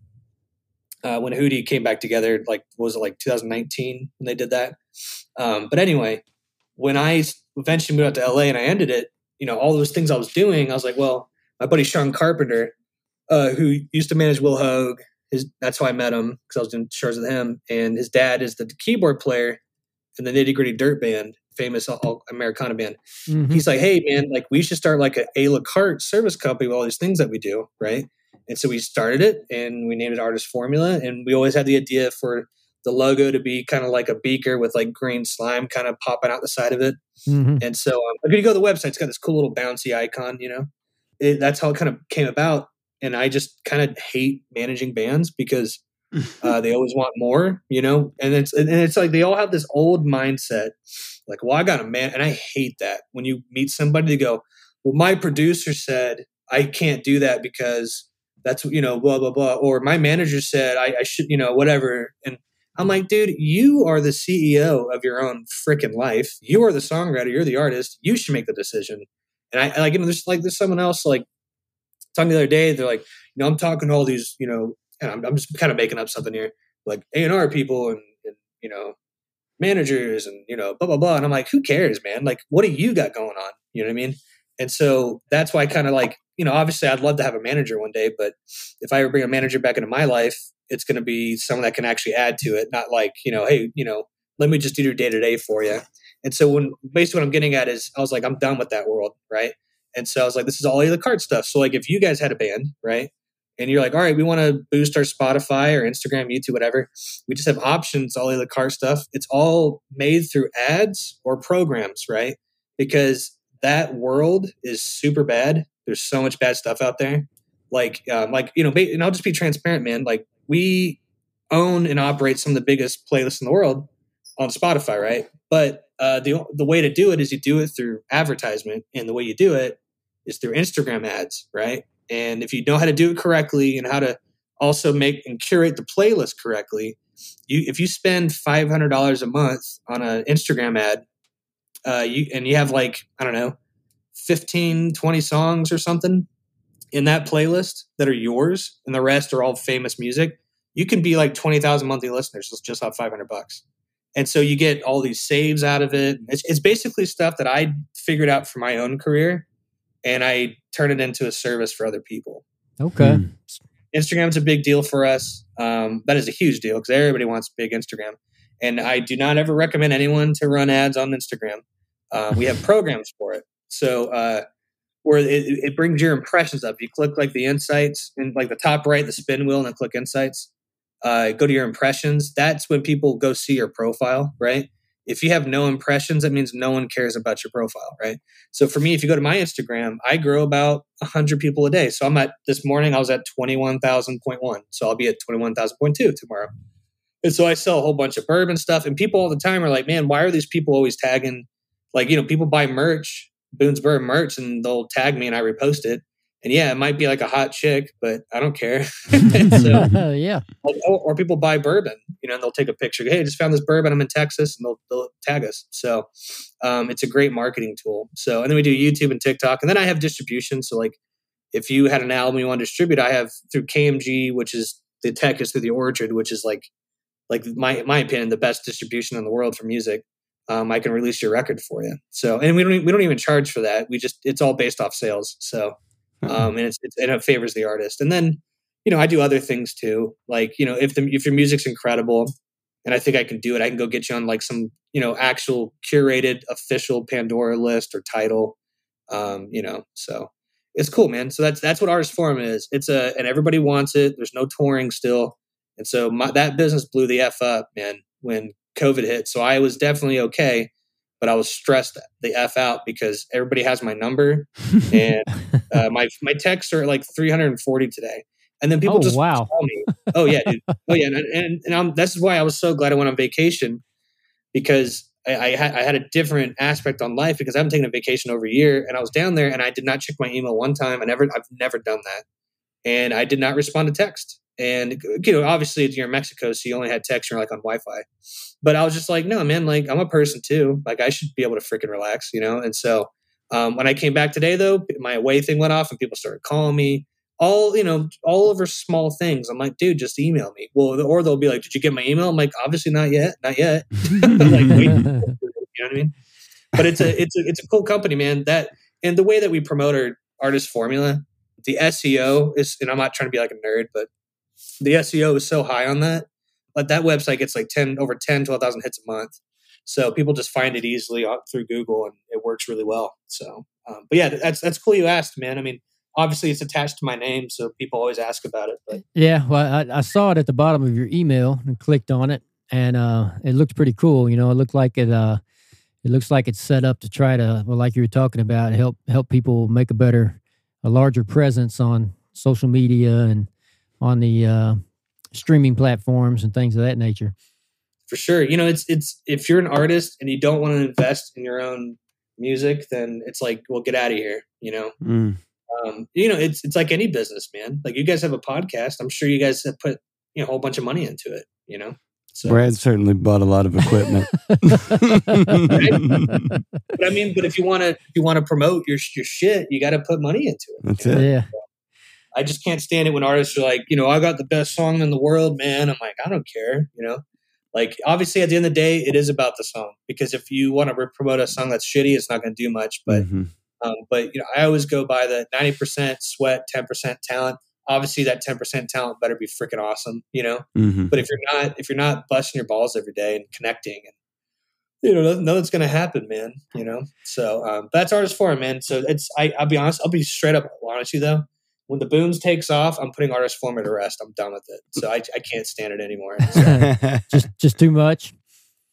Uh, when Hootie came back together, like was it like 2019 when they did that? Um, but anyway, when I eventually moved out to LA and I ended it, you know, all those things I was doing, I was like, well, my buddy Sean Carpenter, uh, who used to manage Will Hoge, his that's how I met him because I was doing shows with him, and his dad is the keyboard player in the Nitty Gritty Dirt Band, famous all, Americana band. Mm-hmm. He's like, hey man, like we should start like a, a la carte service company with all these things that we do, right? And so we started it and we named it Artist Formula, and we always had the idea for the logo to be kind of like a beaker with like green slime kind of popping out the side of it. Mm-hmm. And so um, if you go to the website, it's got this cool little bouncy icon, you know. It, that's how it kind of came about. And I just kind of hate managing bands because [laughs] uh, they always want more, you know. And it's and it's like they all have this old mindset, like, well, I got a man, and I hate that when you meet somebody, they go, well, my producer said I can't do that because that's you know blah blah blah, or my manager said I, I should, you know, whatever, and I'm like, dude, you are the CEO of your own freaking life. You are the songwriter. You're the artist. You should make the decision. And I I like, you know, there's like there's someone else like talking the other day. They're like, you know, I'm talking to all these, you know, and I'm, I'm just kind of making up something here, like A and R people and, and you know, managers and you know, blah blah blah. And I'm like, who cares, man? Like, what do you got going on? You know what I mean? And so that's why I kind of like, you know, obviously I'd love to have a manager one day, but if I ever bring a manager back into my life, it's going to be someone that can actually add to it, not like, you know, hey, you know, let me just do your day to day for you. And so when basically what I'm getting at is I was like, I'm done with that world, right? And so I was like, this is all the card stuff. So like if you guys had a band, right? And you're like, all right, we want to boost our Spotify or Instagram, YouTube, whatever. We just have options, all the car stuff. It's all made through ads or programs, right? Because that world is super bad. There's so much bad stuff out there. Like, um, like you know, and I'll just be transparent, man. Like we own and operate some of the biggest playlists in the world on Spotify, right? But uh, the the way to do it is you do it through advertisement, and the way you do it is through Instagram ads, right? And if you know how to do it correctly and how to also make and curate the playlist correctly, you if you spend five hundred dollars a month on an Instagram ad, uh, you and you have like I don't know, 15, 20 songs or something in that playlist that are yours, and the rest are all famous music. You can be like twenty thousand monthly listeners just- just off five hundred bucks and so you get all these saves out of it. It's, it's basically stuff that I figured out for my own career, and I turn it into a service for other people. Okay. Hmm. Instagram's a big deal for us. Um, that is a huge deal because everybody wants big Instagram, and I do not ever recommend anyone to run ads on Instagram. Uh, we have [laughs] programs for it, so uh, where it, it brings your impressions up. You click like the insights and like the top right, the spin wheel, and then click insights uh, go to your impressions. That's when people go see your profile, right? if you have no impressions, that means no one cares about your profile, right? So for me, if you go to my Instagram, I grow about 100 people a day. So I'm at this morning, I was at 21,000.1. So I'll be at 21,000.2 tomorrow. And so I sell a whole bunch of bourbon stuff. And people all the time are like, man, why are these people always tagging? Like, you know, people buy merch, Boone's Bourbon merch, and they'll tag me and I repost it. And yeah, it might be like a hot chick, but I don't care. [laughs] so, [laughs] yeah. or, or people buy bourbon, you know, and they'll take a picture. Hey, I just found this bourbon. I'm in Texas, and they'll, they'll tag us. So um, it's a great marketing tool. So and then we do YouTube and TikTok, and then I have distribution. So like, if you had an album you want to distribute, I have through KMG, which is the tech is through the Orchard, which is like, like my my opinion, the best distribution in the world for music. Um, I can release your record for you. So and we don't we don't even charge for that. We just it's all based off sales. So um, and it's, it's and it favors the artist. And then you know I do other things too, like you know if the if your music's incredible, and I think I can do it, I can go get you on like some you know actual curated official Pandora list or title. Um, you know, so it's cool, man. So that's that's what Artist Forum is. It's a and everybody wants it. There's no touring still, and so my, that business blew the f up, man, when COVID hit. So I was definitely okay but I was stressed the f out because everybody has my number, [laughs] and uh, my my texts are like 340 today. And then people Oh, just wow. call me. Oh yeah, dude. Oh yeah, and and, and I'm, this is why I was so glad I went on vacation because I, I, had, I had a different aspect on life because I haven't taken a vacation over a year, and I was down there and I did not check my email one time. I never, I've never done that, and I did not respond to text. And you know, obviously you're in Mexico, so you only had text. You're like on Wi-Fi, but I was just like, no, man, like I'm a person too. Like I should be able to freaking relax, you know. And so um, when I came back today, though, my away thing went off, and people started calling me all you know all over small things. I'm like, dude, just email me. Well, or they'll be like, did you get my email? I'm like, obviously not yet, not yet. [laughs] like, wait, [laughs] you know what I mean? But it's a it's a it's a cool company, man. That and the way that we promote our artist formula, the SEO is, and I'm not trying to be like a nerd, but the SEO is so high on that. But that website gets like 10 over 10, 12,000 hits a month. So people just find it easily through Google and it works really well. So, um, but yeah, that's, that's cool you asked, man. I mean, obviously it's attached to my name. So people always ask about it, but Yeah, well, I, I saw it at the bottom of your email and clicked on it, and uh, it looked pretty cool. You know, it looked like it. Uh, it looks like it's set up to try to, well, like you were talking about, help help people make a better, a larger presence on social media and on the uh, streaming platforms and things of that nature. for sure, you know, it's, it's, if you're an artist and you don't want to invest in your own music, then it's like, well, get out of here, you know? Mm. um, you know, it's it's like any business, man. Like you guys have a podcast. I'm sure you guys have put you know, a whole bunch of money into it. You know, so Brad certainly bought a lot of equipment. [laughs] but I mean, but if you want to, you want to promote your your shit, you got to put money into it. That's you know? it. yeah, I just can't stand it when artists are like, you know, I got the best song in the world, man. I'm like, I don't care, you know. Like, obviously, at the end of the day, it is about the song because if you want to promote a song that's shitty, it's not going to do much. But Mhm. Um, but you know, I always go by the ninety percent sweat, ten percent talent. Obviously, that ten percent talent better be freaking awesome, you know. Mhm. But if you're not, if you're not busting your balls every day and connecting, and you know, nothing's gonna happen, man. You know. So um, that's artist forum, man. So it's I, I'll be honest, I'll be straight up honest with you though. When the booms takes off, I'm putting artist forum to rest. I'm done with it. So I, I can't stand it anymore. [laughs] So just just too much.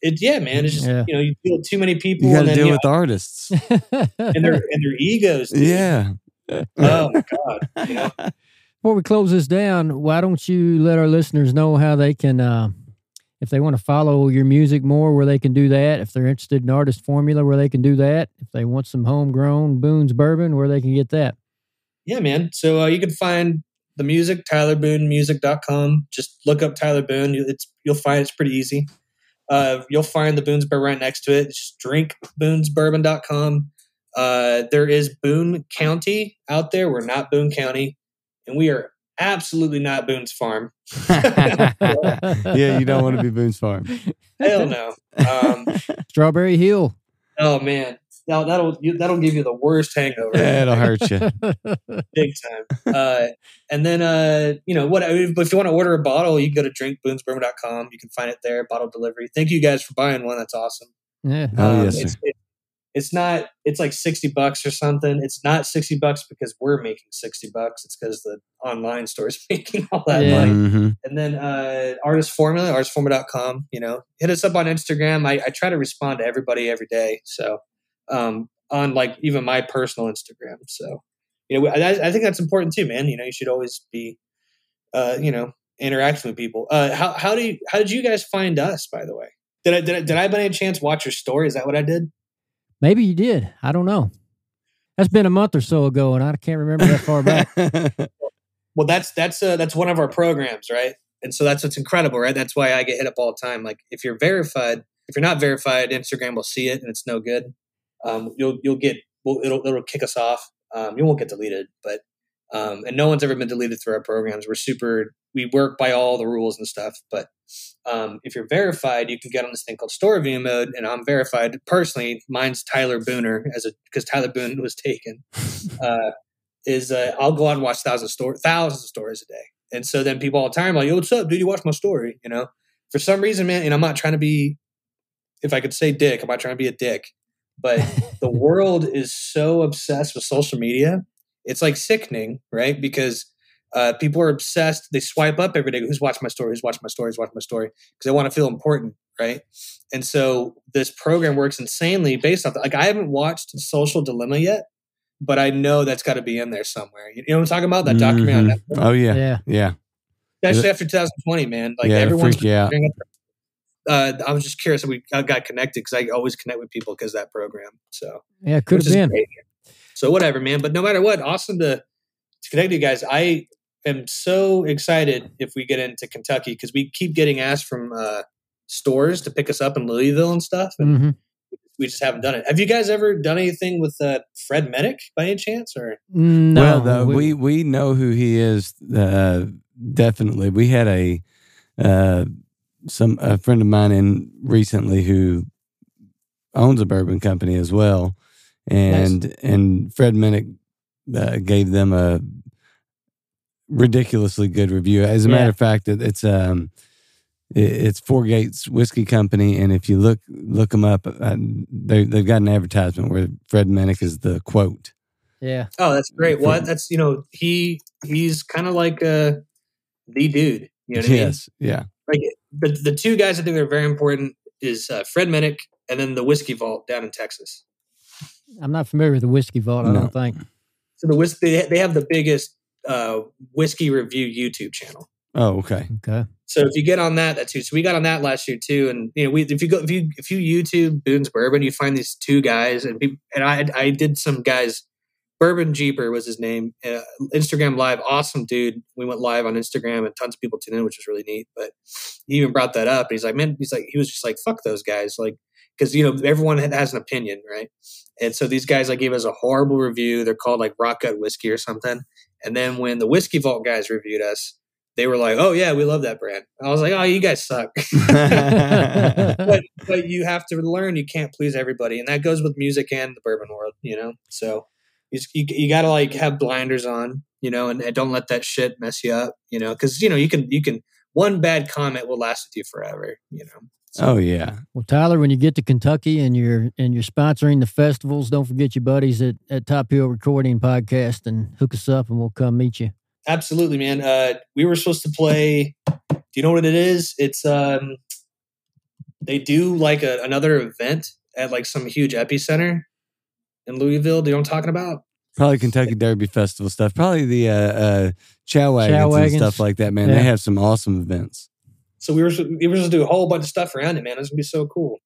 it, yeah, man. It's just Yeah. you know, you deal with too many people, you got to deal you with artists. [laughs] and their and their egos. dude. yeah. Oh my god. You know? [laughs] Before we close this down, why don't you let our listeners know how they can, uh, if they want to follow your music more, where they can do that. If they're interested in artist formula, where they can do that. If they want some homegrown Boone's bourbon, where they can get that. Yeah, man. So uh, you can find the music, tylerboonemusic.com. Just look up Tyler Boone. It's you'll find it's pretty easy. Uh, you'll find the Boone's Bourbon right next to it. Just drink boonsbourbon.com. Uh, there is Boone County out there. We're not Boone County, and we are absolutely not Boone's Farm. [laughs] yeah, you don't want to be Boone's Farm. Hell no. Um, [laughs] Strawberry Hill. oh man, now that'll you, that'll give you the worst hangover. It'll hurt you. [laughs] big time. Uh, and then, uh, you know, what if you want to order a bottle, you can go to drinkboonsbourbon.com. You can find it there, bottle delivery. Thank you guys for buying one. That's awesome. yeah. Oh, Um, yes, it's, it, it's not it's like 60 bucks or something it's not 60 bucks because we're making 60 bucks it's because the online store is [laughs] making all that Yeah. money Mhm. and then uh artist formula artistformula.com you know hit us up on instagram I, I try to respond to everybody every day so um on like even my personal instagram so you know I, I think that's important too man you know you should always be uh you know interacting with people uh how, how do you how did you guys find us by the way did I, did I, did I by any chance watch your story? Is that what I did? Maybe you did. I don't know. That's been a month or so ago, and I can't remember that far back. [laughs] Well, that's that's uh, that's one of our programs, right? And so that's what's incredible, right? That's why I get hit up all the time. Like if you're verified, if you're not verified, Instagram will see it and it's no good. Um, you'll you'll get well, it'll it'll kick us off. Um, you won't get deleted, but um, and no one's ever been deleted through our programs. We're super we work by all the rules and stuff. But um, if you're verified, you can get on this thing called store review mode, and I'm verified personally. Mine's Tyler Booner as a because Tyler Boone was taken. [laughs] Uh, is uh, I'll go out and watch thousands of stories, thousands of stories a day. And so then people all the time are like, "Yo, what's up, dude? You watch my story?" You know, for some reason, man. And I'm not trying to be, if I could say dick, I'm not trying to be a dick, but [laughs] the world is so obsessed with social media. It's like sickening, right? Because uh, people are obsessed. They swipe up every day. Who's watching my story? Who's watching my story? Who's watching my story? Because they want to feel important, right? And so this program works insanely based off that. Like I haven't watched Social Dilemma yet, but I know that's got to be in there somewhere. You know what I'm talking about? That documentary on Mhm. Netflix. Oh yeah, yeah. yeah. Especially after 2020, man. Like Yeah, everyone's freak you out. Uh, I was just curious if we got got connected because I always connect with people because that program. So Yeah, could which have been. great. So whatever, man. But no matter what, awesome to, to connect you guys. I am so excited if we get into Kentucky because we keep getting asked from uh, stores to pick us up in Louisville and stuff, and hmm we just haven't done it. Have you guys ever done anything with uh, Fred Minnick by any chance? Or No, well, the, we we know who he is. Uh, definitely, we had a uh, some a friend of mine in recently who owns a bourbon company as well, and and Fred Minnick uh, gave them a ridiculously good review. As a matter of fact, it, it's um. it- It's Four Gates Whiskey Company, and if you look look them up, uh, they they've got an advertisement where Fred Minnick is the quote. yeah, oh, that's great. What that's you know he he's kind of like uh, the dude. You know what I mean? yes, yeah. like the the two guys I think are very important is uh, Fred Minnick and then the Whiskey Vault down in Texas. I'm not familiar with the whiskey vault. I don't think. So the whiskey they, they have the biggest uh, whiskey review YouTube channel. Oh, okay. Okay. So if you get on that, that's who. So we got on that last year too, and you know, we if you go if you if you YouTube Boone's Bourbon, you find these two guys, and people, and I I did some guys. Bourbon Jeeper was his name. Uh, Instagram Live, awesome dude. We went live on Instagram, and tons of people tuned in, which was really neat. But he even brought that up. And he's like, man, he's like, he was just like, fuck those guys, like, because you know everyone has an opinion, right? And so these guys like gave us a horrible review. They're called like Rock Gut Whiskey or something. And then when the Whiskey Vault guys reviewed us, they were like, "Oh yeah, we love that brand." I was like, "Oh, you guys suck." [laughs] but [laughs] but you have to learn you can't please everybody, and that goes with music and the bourbon world, you know. So you you, you got to like have blinders on, you know, and, and don't let that shit mess you up, you know, because you know you can you can one bad comment will last with you forever, you know. Oh yeah. Well, Tyler, when you get to Kentucky and you're and you're sponsoring the festivals, don't forget your buddies at, at Top Hill Recording Podcast and hook us up, and we'll come meet you. Absolutely, man. Uh, we were supposed to play. Do you know what it is? It's um, they do like a, another event at like some huge epicenter in Louisville. Do you know what I'm talking about? Probably Kentucky Derby Festival stuff. Probably the uh, uh, chow wagons, Chow and stuff like that. Man, Yeah. they have some awesome events. So we were we were supposed to do a whole bunch of stuff around it, man. It's gonna be so cool.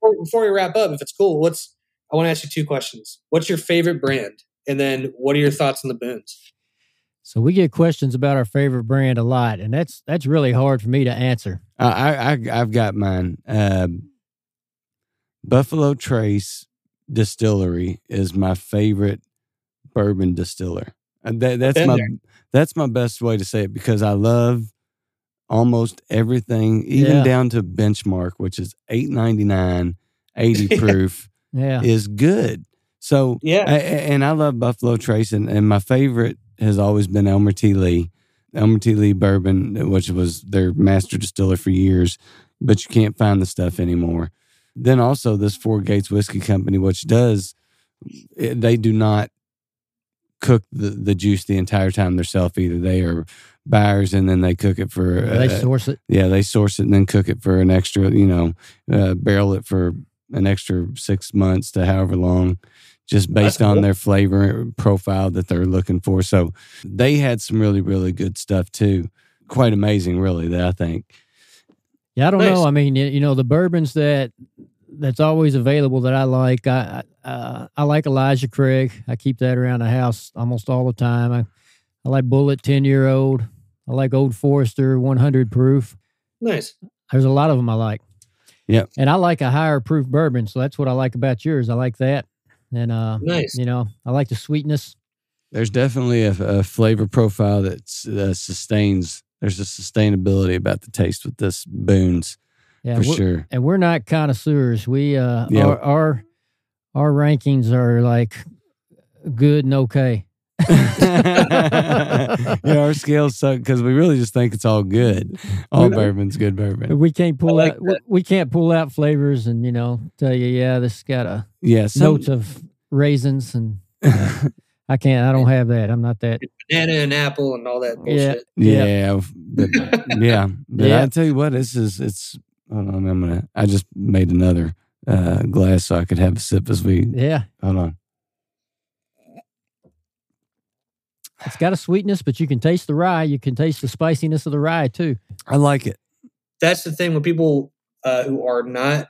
Before, before we wrap up, if it's cool, what's I want to ask you two questions. What's your favorite brand, and then what are your thoughts on the boons? So we get questions about our favorite brand a lot, and that's that's really hard for me to answer. I, I, I I've got mine. Um, Buffalo Trace Distillery is my favorite bourbon distiller. That, that's my there. that's my best way to say it because I love almost everything, even Yeah. down to benchmark, which is eight ninety nine, eighty [laughs] proof, Yeah, is good. So Yeah, I, and I love Buffalo Trace, and, and my favorite has always been Elmer T. Lee. Elmer T. Lee bourbon, which was their master distiller for years, but you can't find the stuff anymore. Then also this Four Gates Whiskey Company, which does it, they do not cook the, the juice the entire time themselves either. They are buyers and then they cook it for they uh, source it. yeah they source it and then cook it for an extra you know uh, barrel it for an extra six months to however long just based on their flavor profile that they're looking for so they had some really really good stuff too quite amazing really that i think Yeah, I don't Nice. know. I mean, you know, the bourbons that that's always available that I like. I I, uh, I like Elijah Craig. I keep that around the house almost all the time. I, I like Bulleit ten year old. I like Old Forester one hundred proof. Nice. There's a lot of them I like. Yep. And I like a higher proof bourbon, so that's what I like about yours. I like that, and uh, Nice. you know, I like the sweetness. there's definitely a, a flavor profile that uh, sustains there's a sustainability about the taste with this boons Yeah, for sure and we're not connoisseurs. We uh, Yeah. our, our our rankings are like good and okay. [laughs] yeah, our scales suck because we really just think it's all good. [laughs] All We- bourbon's good bourbon. We can't pull like out. We, we can't pull out flavors and you know tell you, yeah, this got a Yeah, some, notes of raisins and uh, [laughs] I can't. I don't have that. I'm not that. Banana and apple and all that Yeah. bullshit. yeah, but, yeah. But Yeah. I tell you what, this is it's. Hold on, I'm gonna. I just made another uh, glass so I could have a sip as we. Yeah, Hold on. it's got a sweetness, but you can taste the rye. You can taste the spiciness of the rye too. I like it. That's the thing when people uh, who are not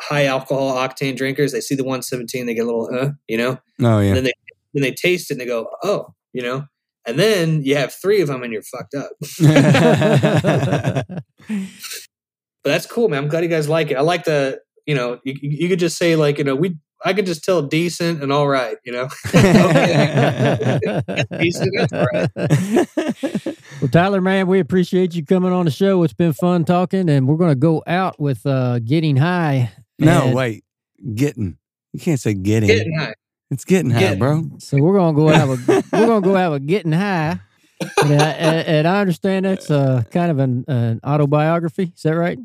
high alcohol octane drinkers, they see the 117, they get a little, uh, you know, Oh and yeah, then they then they taste it and they go, oh, you know, and then you have three of them and you're fucked up. [laughs] [laughs] [laughs] but that's cool, man. I'm glad you guys like it. I like the, you know, you, you you could just say like, you know, we, I could just tell decent and all right, you know. [laughs] Decent, that's all right. well, Tyler, man, we appreciate you coming on the show. It's been fun talking, and we're going to go out with uh, getting high. no, And wait, getting. You can't say getting. Getting high. It's getting high, Getting. bro. So we're gonna go have a [laughs] we're gonna go have a getting high. And I, and- and I understand that's uh, kind of an, an autobiography. Is that right?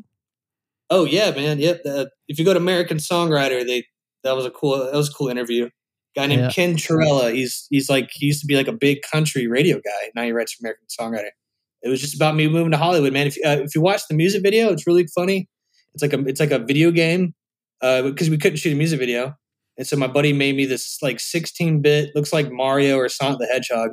Oh yeah, man. Yep. The, if you go to American Songwriter, they that was a cool that was a cool interview. Guy named Yeah. Ken Torella. He's he's like he used to be like a big country radio guy. Now he writes for American Songwriter. It was just about me moving to Hollywood, man. If you, uh, if you watch the music video, it's really funny. It's like a it's like a video game because we couldn't shoot a music video, and so my buddy made me this like 16 bit looks like Mario or Sonic the Hedgehog,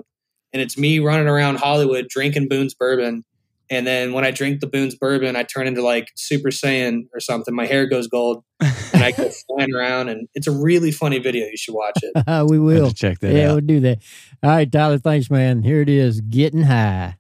and it's me running around Hollywood drinking Boone's bourbon. And then when I drink the Boone's bourbon, I turn into like Super Saiyan or something. My hair goes gold, and I go [laughs] flying around. And it's a really funny video. You should watch it. [laughs] we will. check that Yeah, out. we'll do that. All right, Tyler. Thanks, man. Here it is. Getting high.